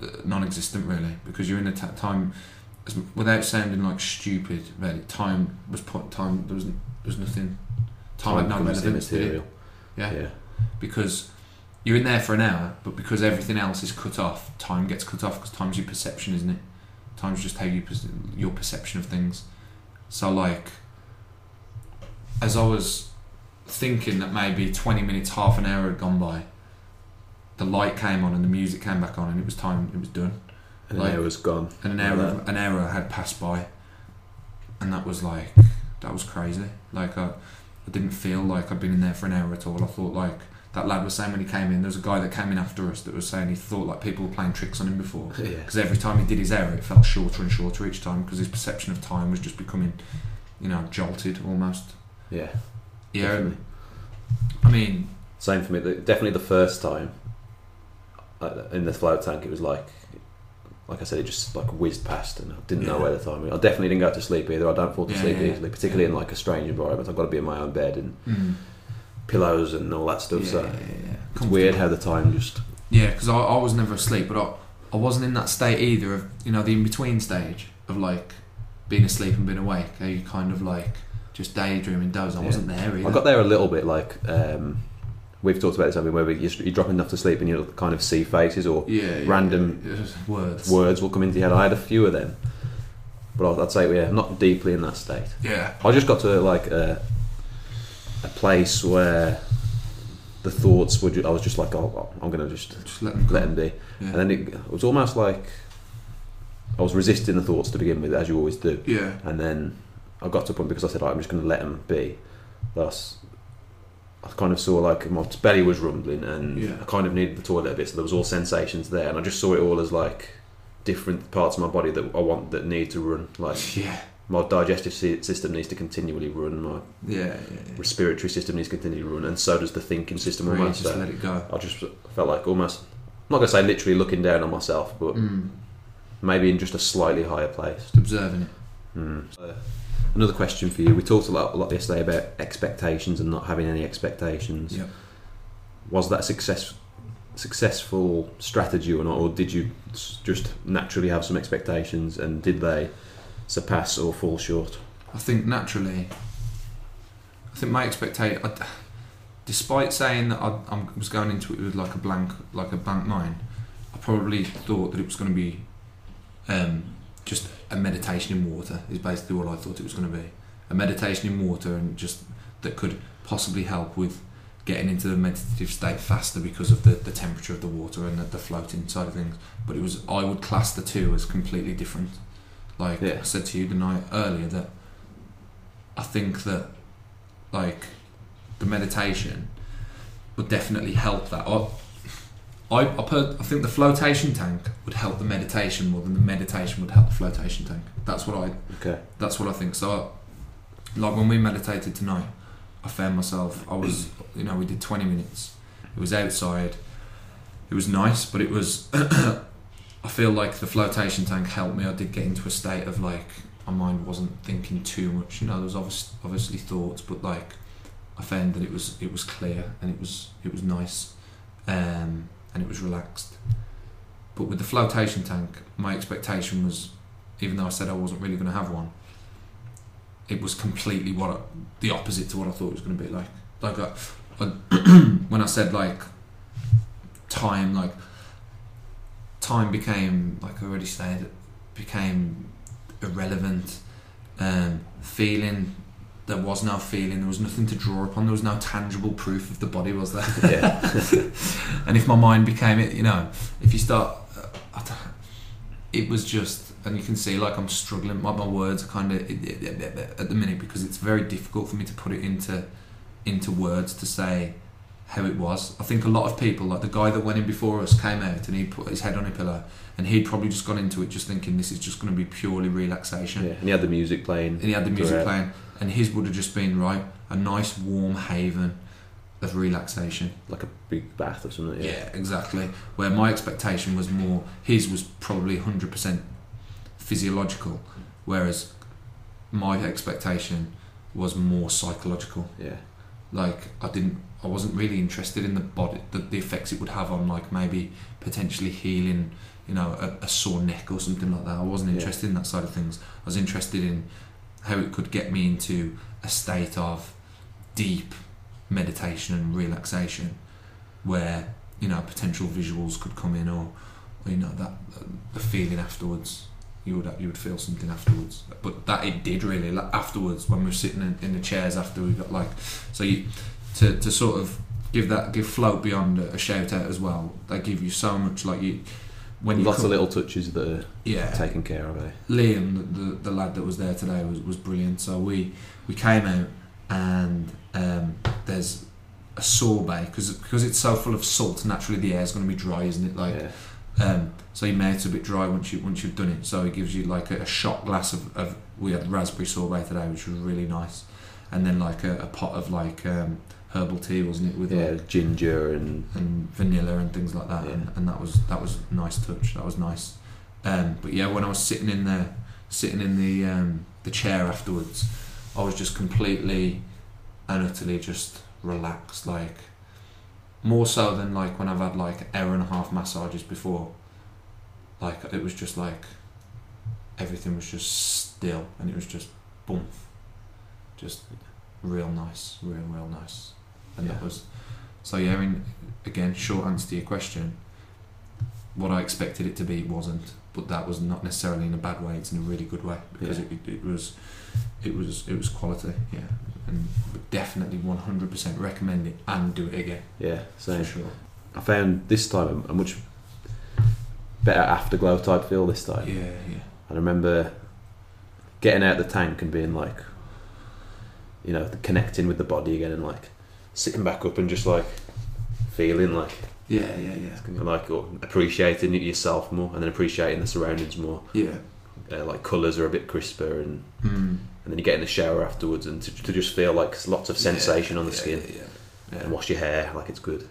Uh, non existent really because you're in a ta time without sounding like stupid it, time was put time there was there was nothing time, had no relevance did it? immaterial. Yeah Yeah. because you're in there for an hour, but because everything else is cut off, time gets cut off because time's your perception, isn't it? Time's just how you your perception of things. So like, as I was thinking that maybe twenty minutes, half an hour had gone by, the light came on and the music came back on, and it was time. It was done, And Like- was gone. and an hour an hour had passed by, and that was like that was crazy. Like I, I didn't feel like I'd been in there for an hour at all. I thought like that lad was saying when he came in. There was a guy that came in after us that was saying he thought like people were playing tricks on him before *laughs* Yeah. because every time he did his hour, it felt shorter and shorter each time because his perception of time was just becoming, you know, jolted almost. Yeah. Yeah, Definitely. I mean, Same for me. Definitely the first time in the float tank, it was like, like I said, it just like whizzed past, and I didn't know where the time. I definitely didn't go to sleep either. I don't fall to Yeah, sleep yeah, yeah. easily, particularly in like a strange environment. I've got to be in my own bed and mm, pillows and all that stuff. yeah, so yeah, yeah, yeah. it's weird how the time just. Yeah, because I, I was never asleep, but I, I wasn't in that state either of, you know, the in between stage of like being asleep and being awake. Are you kind of like just daydreaming, doze? I Yeah. wasn't there either. I got there a little bit like. Um, We've talked about this, haven't we? Where you're, you're dropping enough to sleep and you'll kind of see faces or yeah, yeah, random yeah, words. words will come into your head. I had a few of them, but I'd say yeah, not deeply in that state. Yeah, I just got to like a, a place where the thoughts were. I was just like, oh, oh, I'm gonna just Just let them let them be. And then it, it was almost like I was resisting the thoughts to begin with, as you always do. yeah. And then I got to a point because I said, "Right, I'm just going to let them be. Thus, I kind of saw like my belly was rumbling and Yeah. I kind of needed the toilet a bit, so there was all sensations there, and I just saw it all as like different parts of my body that I want that need to run. Like *laughs* Yeah. my digestive system needs to continually run, my Yeah. Yeah. respiratory system needs to continually run, and so does the thinking system Really almost. just So let it go. I just felt like almost, I'm not going to say literally looking down on myself, but Mm. maybe in just a slightly higher place. Just observing it. Mm. Uh, another question for you. We talked a lot, a lot yesterday about expectations and not having any expectations. Yep. Was that success, successful strategy or not, or did you just naturally have some expectations and did they surpass or fall short? I think naturally, I think my expectation, despite saying that I, I was going into it with like a blank, like a blank mind, I probably thought that it was going to be um, just a meditation in water. Is basically what I thought it was going to be. A meditation in water, and just that could possibly help with getting into the meditative state faster because of the, the temperature of the water and the, the floating side of things. But it was I would class the two as completely different. Like Yeah. I said to you the night earlier that I think that like the meditation would definitely help that. I, I, I, per, I think the flotation tank would help the meditation more than the meditation would help the flotation tank. That's what I Okay. that's what I think. So, like when we meditated tonight, I found myself. I was, you know, we did twenty minutes. It was outside. It was nice, but it was. *coughs* I feel like the flotation tank helped me. I did get into a state of like my mind wasn't thinking too much. You know, there was obviously, obviously thoughts, but like I found that it was it was clear and it was it was nice, um, and it was relaxed. But with the flotation tank, my expectation was even though I said I wasn't really going to have one, it was completely what I, the opposite to what I thought it was going to be like. Like I, I, *clears throat* when I said like time, like time became like I already said, became irrelevant. Um, feeling there was no feeling. There was nothing to draw upon. There was no tangible proof of the body, was there? *laughs* Yeah. *laughs* and if my mind became it, you know, if you start, uh, I it was just, and you can see like I'm struggling. My, my words are kind of at the minute because it's very difficult for me to put it into into words to say how it was. I think a lot of people, like the guy that went in before us, came out and he put his head on a pillow, and he'd probably just gone into it just thinking this is just going to be purely relaxation Yeah. And he had the music playing. and he had the music playing, and his would have just been right a nice warm haven of relaxation. Like a big bath or something. Yeah, Yeah. exactly. Where my expectation was more, his was probably hundred percent physiological, whereas my expectation was more psychological. Yeah. Like I didn't, I wasn't really interested in the body, the, the effects it would have on like maybe potentially healing, you know, a, a sore neck or something like that. I wasn't Yeah. interested in that side of things. I was interested in how it could get me into a state of deep meditation and relaxation, where you know potential visuals could come in, or, or you know that the feeling afterwards. You would you would feel something afterwards, but that it did really. Like afterwards, when we were sitting in, in the chairs after we got like, so you to, to sort of give that give float beyond a, a shout out as well. They give you so much like you when you Lots come- of little touches that are yeah taken care of. Eh? Liam, the, the, the lad that was there today, was, was brilliant. So we we came out and um, there's a sorbet because because it's so full of salt. Naturally, the air's going to be dry, isn't it? Like yeah. um, so, your mouth's a bit dry once you once you've done it. So it gives you like a, a shot glass of, of we had raspberry sorbet today, which was really nice, and then like a, a pot of like um, herbal tea, wasn't it? With yeah, like ginger and and vanilla and things like that, Yeah. and, and that was that was a nice touch. That was nice. Um, but yeah, when I was sitting in the sitting in the um, the chair afterwards, I was just completely and utterly just relaxed, like more so than like when I've had like hour and a half massages before. Like it was just like everything was just still, and it was just boom, just real nice, real real nice, and that Yeah. was so yeah. I mean, again, short answer to your question. What I expected it to be wasn't, but that was not necessarily in a bad way. It's in a really good way because Yeah. it, it, it was it was it was quality. Yeah, and definitely one hundred percent recommend it and do it again Yeah, for so sure. I found this time a, a much better afterglow type feel this time. Yeah, yeah. I remember getting out the tank and being like, you know, connecting with the body again and like sitting back up and just like feeling like, Yeah, yeah, yeah. like or appreciating it yourself more and then appreciating the surroundings more. Yeah. Uh, like colours are a bit crisper and, Mm. and then you get in the shower afterwards and to, to just feel like lots of sensation on the Yeah, skin Yeah, yeah. and wash your hair like it's good.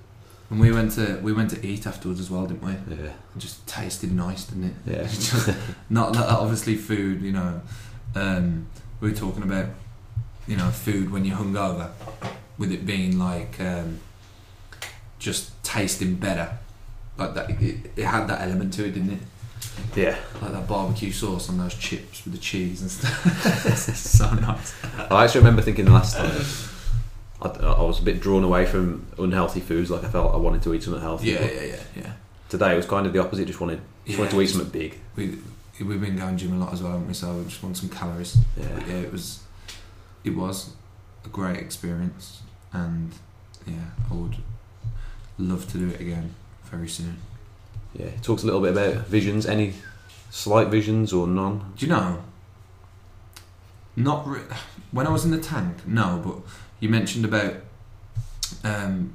And we went to we went to eat afterwards as well, didn't we? Yeah, It just tasted nice, didn't it? yeah, *laughs* just- not that obviously food, you know. Um, we were talking about, you know, food when you're hungover, with it being like um, just tasting better. Like that, it, it had that element to it, didn't it? yeah. Like that barbecue sauce on those chips with the cheese and stuff. *laughs* it's so nice. I actually remember thinking the last time I, I was a bit drawn away from unhealthy foods. Like I felt I wanted to eat something healthy. Yeah, yeah, yeah, yeah. Today it was kind of the opposite. Just wanted, just wanted to eat something big. We we've been going gym a lot as well, haven't we? So we just want some calories. Yeah, But yeah, it was it was a great experience, and yeah, I would love to do it again very soon. yeah. It talks a little bit about visions. Any slight visions or none? Do you know? Not re- when I was in the tank, no. But you mentioned about um,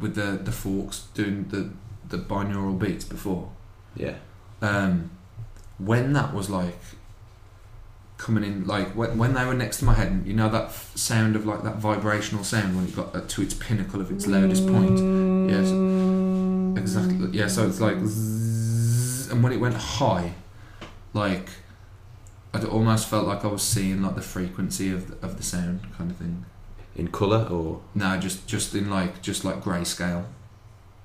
with the the forks doing the the binaural beats before. Yeah, um, when that was like coming in, like when, when they were next to my head, and you know that sound of like that vibrational sound when it got uh, to its pinnacle of its loudest point. Yes, exactly. Yeah, so it's like, zzz, and when it went high, like I almost felt like I was seeing like the frequency of the, of the sound kind of thing. in colour or No, just just in like just like grayscale,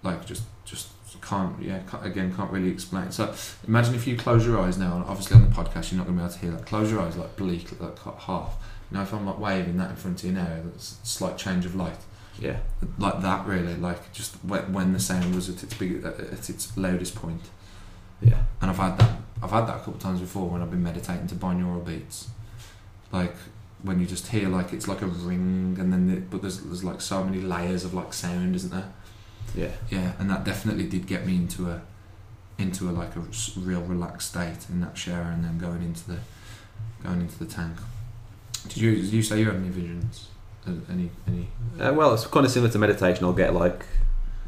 like just just can't yeah can't, again can't really explain. So imagine if you close your eyes now, and obviously on the podcast you're not gonna be able to hear that. Close your eyes like bleak like cut half. Now if I'm like waving that in front of you now, that's a slight change of light, yeah, like that really, like just when, when the sound was at its big at its loudest point. yeah, And I've had that I've had that a couple of times before when I've been meditating to binaural beats, like when you just hear like it's like a ring, and then the, but there's there's like so many layers of like sound, isn't there? Yeah, Yeah, and that definitely did get me into a into a like a real relaxed state in that shower, and then going into the going into the tank. Did you did you say you had any visions? Uh, Any any? Uh, well, it's kind of similar to meditation. I'll get like,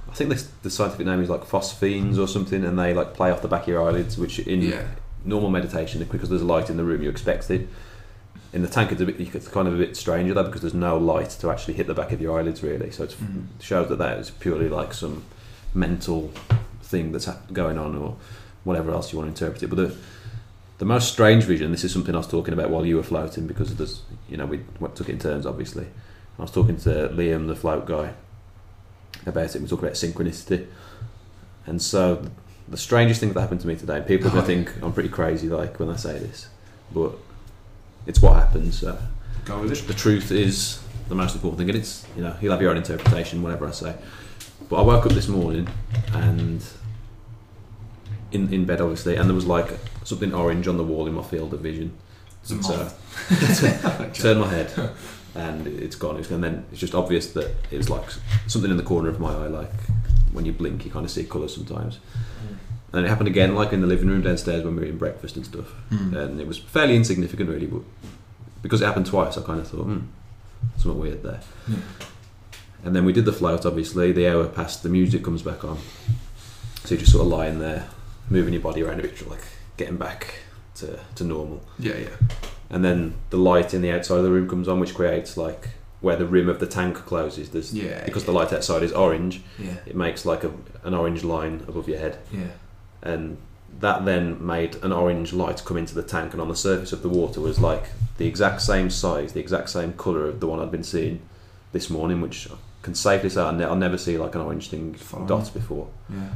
I think this, the scientific name is like phosphenes or something, and they like play off the back of your eyelids, which in Yeah, normal meditation, because there's a light in the room, you expect it. In the tank, it's, a bit, it's kind of a bit stranger though, because there's no light to actually hit the back of your eyelids, really. So Mhm. it shows that that is purely like some mental thing that's going on, or whatever else you want to interpret it. But the the most strange vision, this is something I was talking about while you were floating, because there's, you know, we took it in turns, obviously. I was talking to Liam, the float guy, about it. We talk about synchronicity, and so the strangest thing that happened to me today. People are going to think I'm pretty crazy, like when I say this, but it's what happens. So go with it. the truth is the most important thing, and it's you know you'll have your own interpretation, whatever I say. But I woke up this morning and in in bed, obviously, and there was like something orange on the wall in my field of vision. So uh, moth. *laughs* turn my head, and it's gone. It's, and then it's just obvious that it was like something in the corner of my eye, like when you blink, you kind of see colours sometimes. Mm. And it happened again, like in the living room downstairs when we were eating breakfast and stuff. Mm. And it was fairly insignificant, really, but because it happened twice, I kind of thought, hmm, something weird there. Yeah. And then we did the float, obviously. The hour passed, the music comes back on. So you're just sort of lying there, moving your body around a bit, like getting back to, to normal. Yeah, yeah. And then the light in the outside of the room comes on, which creates like where the rim of the tank closes. There's Yeah. because yeah. the light outside is orange, Yeah, it makes like a, an orange line above your head, yeah. And that then made an orange light come into the tank, and on the surface of the water was like the exact same size, the exact same color of the one I'd been seeing this morning, which I can safely say I ne- I'll never see like an orange thing Fine. dots before, Yeah.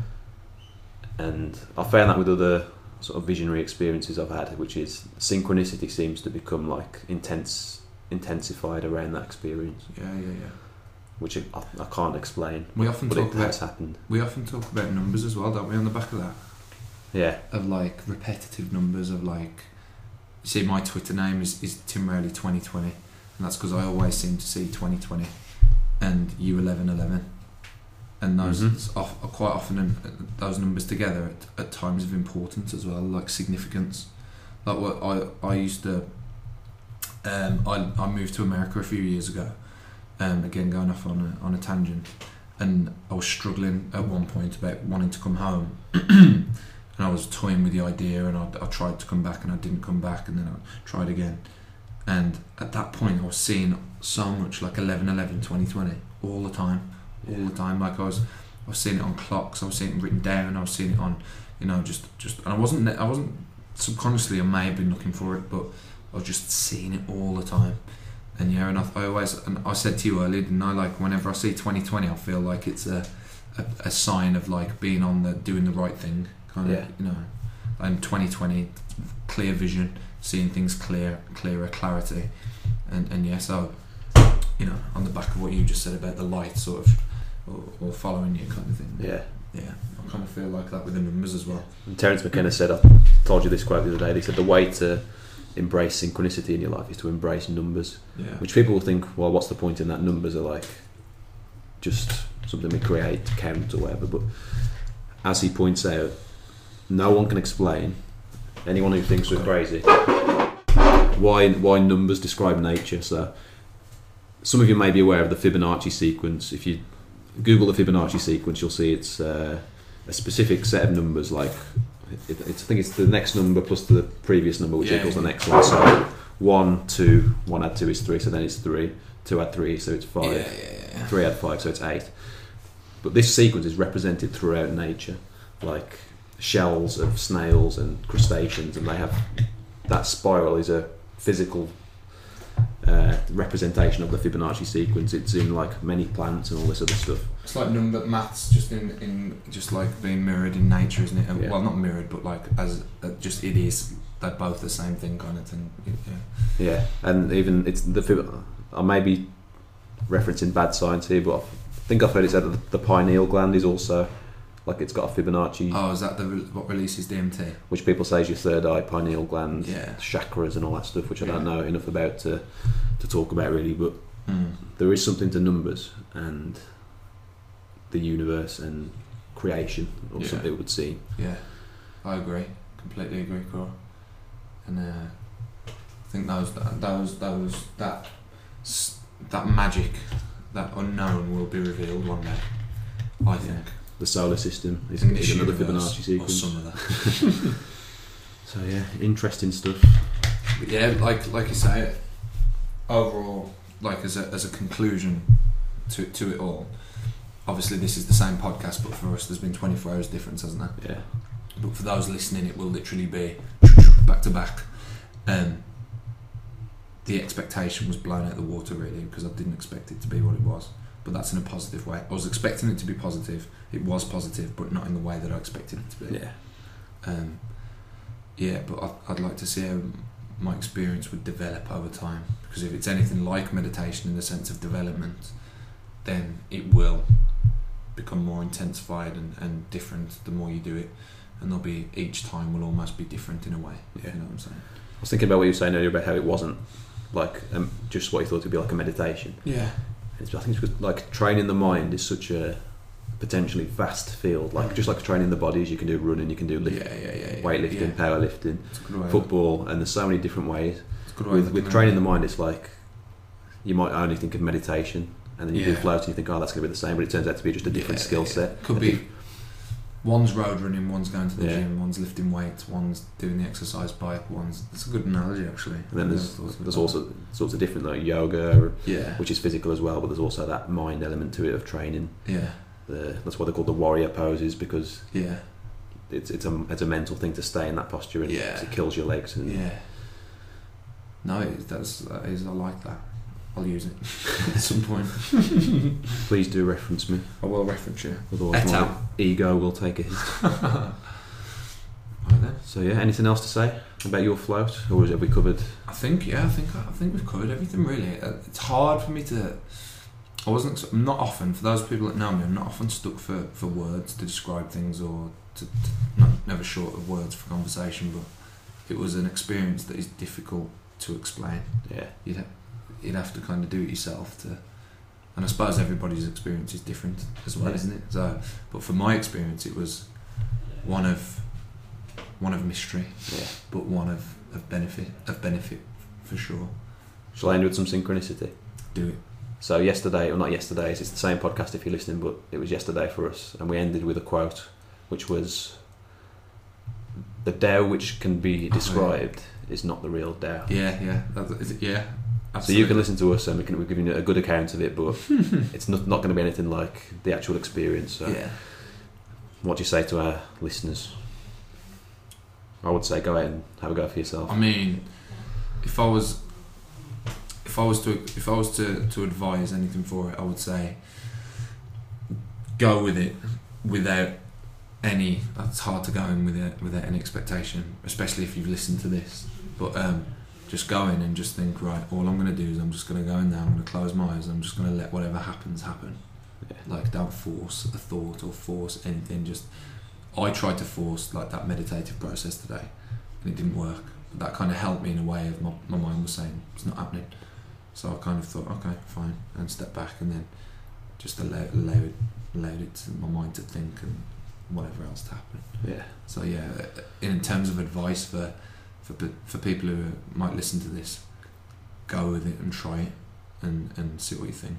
and I found that with other sort of visionary experiences I've had, which is synchronicity seems to become like intense, intensified around that experience, Yeah, yeah, yeah. which I, I can't explain, We often talk about happened. we often talk about numbers as well, don't we? On the back of that, Yeah. of like repetitive numbers of like. See, my Twitter name is is Tim Rowley twenty twenty, and that's because I always seem to see twenty twenty, and you eleven eleven, and those Mhm. are are quite often um, those numbers together at, at times of importance as well, like significance. Like what I I used to. Um, I I moved to America a few years ago, um, again going off on a on a tangent, and I was struggling at one point about wanting to come home, *clears throat* and I was toying with the idea, and I, I tried to come back, and I didn't come back, and then I tried again, and at that point I was seeing so much like 11, 11, 20, 20 all the time, all the time. Like I was, I was seeing it on clocks, I was seeing it written down, I was seeing it on, you know, just just, and I wasn't, I wasn't subconsciously, I may have been looking for it, but I was just seeing it all the time. And yeah, and I, I always, and I said to you earlier, didn't I? Like whenever I see 2020, I feel like it's a, a, a sign of like being on the doing the right thing, kind of, Yeah. you know. And 2020, clear vision, seeing things clear, clearer, clarity, and and yeah, so you know, on the back of what you just said about the light, sort of, or, or following you, kind of thing. Yeah. yeah, I kind of feel like that with the numbers as well. And Terence McKenna said, I told you this quote the other day. He said the way to embrace synchronicity in your life is to embrace numbers. Yeah, Which people will think, well, what's the point in that? Numbers are like just something we create to count or whatever. But as he points out, no one can explain, anyone who thinks we're crazy, why why numbers describe nature. So some of you may be aware of the Fibonacci sequence. If you Google the Fibonacci sequence, you'll see it's uh, a specific set of numbers. Like it, it's, I think it's the next number plus the previous number, which Yeah, equals yeah. the next one. So one, two, one add two is three, so then it's three. Two add three, so it's five. yeah. Three add five, so it's eight. But this sequence is represented throughout nature, like shells of snails and crustaceans, and they have that spiral is a physical uh, representation of the Fibonacci sequence. It's in like many plants and all this other stuff. It's like number maths, just in, in just like being mirrored in nature, isn't it? And- Yeah. Well, not mirrored, but like as uh, just it is. They're both the same thing, kind of thing. Yeah. Yeah, and even it's the Fib- I may be referencing bad science here, but I think I've heard it said that the pineal gland is also like it's got a Fibonacci, Oh, is that the what releases DMT? which people say is your third eye, pineal gland, Yeah. chakras, and all that stuff, which I don't Yeah. know enough about to to talk about really. But Mm. there is something to numbers and the universe and creation, or Yeah. something it would seem. Yeah, I agree. Completely agree, Cora. And uh, I think those those those that s- that magic, that unknown, will be revealed one day. I think. The solar system is, is another Fibonacci or sequence. some of that. *laughs* So yeah, interesting stuff. But yeah, like like you say, overall, like as a as a conclusion to to it all. Obviously, this is the same podcast, but for us, there's been 24 hours difference, hasn't there? Yeah, But for those listening, it will literally be *laughs* back to back. Um, the expectation was blown out the water really because I didn't expect it to be what it was. But that's in a positive way. I was expecting it to be positive. It was positive, but not in the way that I expected it to be. yeah, Um, yeah, but I'd, I'd like to see how my experience would develop over time. Because if it's anything like meditation in the sense of development, then it will become more intensified and, and different the more you do it. And there'll be each time will almost be different in a way. Yeah. You know what I'm saying? I was thinking about what you were saying earlier about how it wasn't like um, just what you thought it would be like a meditation. Yeah. It's, I think it's because like training the mind is such a potentially vast field. Like mm. just like training the bodies, you can do running, you can do lift, yeah, yeah, yeah. weightlifting, powerlifting, It's a good way. football, and there's so many different ways. It's a good way With, with training the mind, it's like you might only think of meditation, and then you do float, and you think, oh, that's going to be the same, but it turns out to be just a different skill set. Could be one's road running, one's going to the Yeah. gym, one's lifting weights, one's doing the exercise bike, one's. It's a good analogy actually. And then there's never thought of there's also sorts of different like yoga, or, yeah, which is physical as well, but there's also that mind element to it of training. yeah, The, that's why they're called the warrior poses because yeah, it's it's a it's a mental thing to stay in that posture and Yeah. it kills your legs and yeah. No, it, that's that is. I like that. I'll use it *laughs* at some point. *laughs* please do reference me I will reference you. otherwise Et my al. ego will take a hit *laughs* Right then. so yeah anything else to say about your float or have we covered I think yeah, I think I think we've covered everything really. Uh, It's hard for me to. I wasn't I'm not often for those people that know me. I'm not often stuck for, for words to describe things or to, to not, never short of words for conversation. But it was an experience that is difficult to explain. Yeah. You'd ha- you'd have to kind of do it yourself to. And I suppose everybody's experience is different as well, Yeah. isn't it? So, but for my experience, it was one of one of mystery, Yeah. but one of, of benefit of benefit for sure. Shall I end with some synchronicity? Do it. So yesterday, or not yesterday, it's the same podcast if you're listening, but it was yesterday for us, and we ended with a quote, which was, "The Tao which can be oh, described is not the real Tao." Yeah, yeah, that, it, yeah. So you can listen to us, and we can we're giving you a good account of it, but *laughs* it's not not going to be anything like the actual experience. So, Yeah. what do you say to our listeners? I would say go out and have a go for yourself. I mean, if I was, if I was to, if I was to, to advise anything for it, I would say, go with it without any. It's hard to go in without without any expectation, especially if you've listened to this. But um, just go in and just think, right. All I'm going to do is I'm just going to go in there. I'm going to close my eyes. I'm just going to let whatever happens happen. Yeah. Like don't force a thought or force anything. Just I tried to force like that meditative process today, and it didn't work. But that kind of helped me in a way of my, my mind was saying it's not happening. So I kind of thought, okay, fine, and step back, and then just allow, allow it, allowed it to my mind to think and whatever else to happen. Yeah, So yeah, in terms of advice for for for people who might listen to this, go with it and try it, and and see what you think.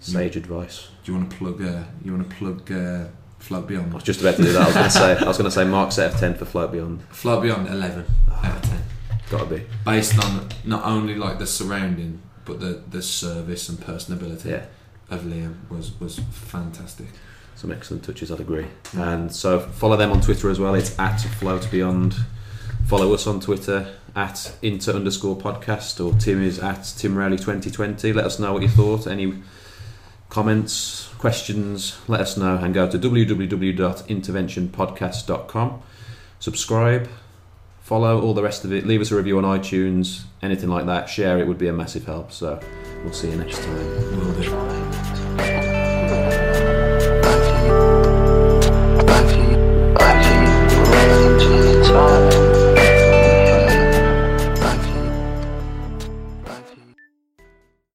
sage advice. Do you want to plug? Uh, you want to plug uh, Float Beyond? I was just about to do that. I was going to say I was going to say Mark set of ten for Float Beyond. Float Beyond eleven out of ten. Got to be. based on not only like the surrounding but the the service and personability Yeah. of Liam was was fantastic. Some excellent touches, I'd agree. And so follow them on Twitter as well. It's at Float Beyond. Follow us on Twitter at inter underscore podcast or Tim is at Tim Rowley 2020. Let us know what you thought. Any comments, questions, let us know and go to www.interventionpodcast.com. Subscribe, follow all the rest of it, leave us a review on iTunes, anything like that. Share it would be a massive help. So we'll see you next time. time.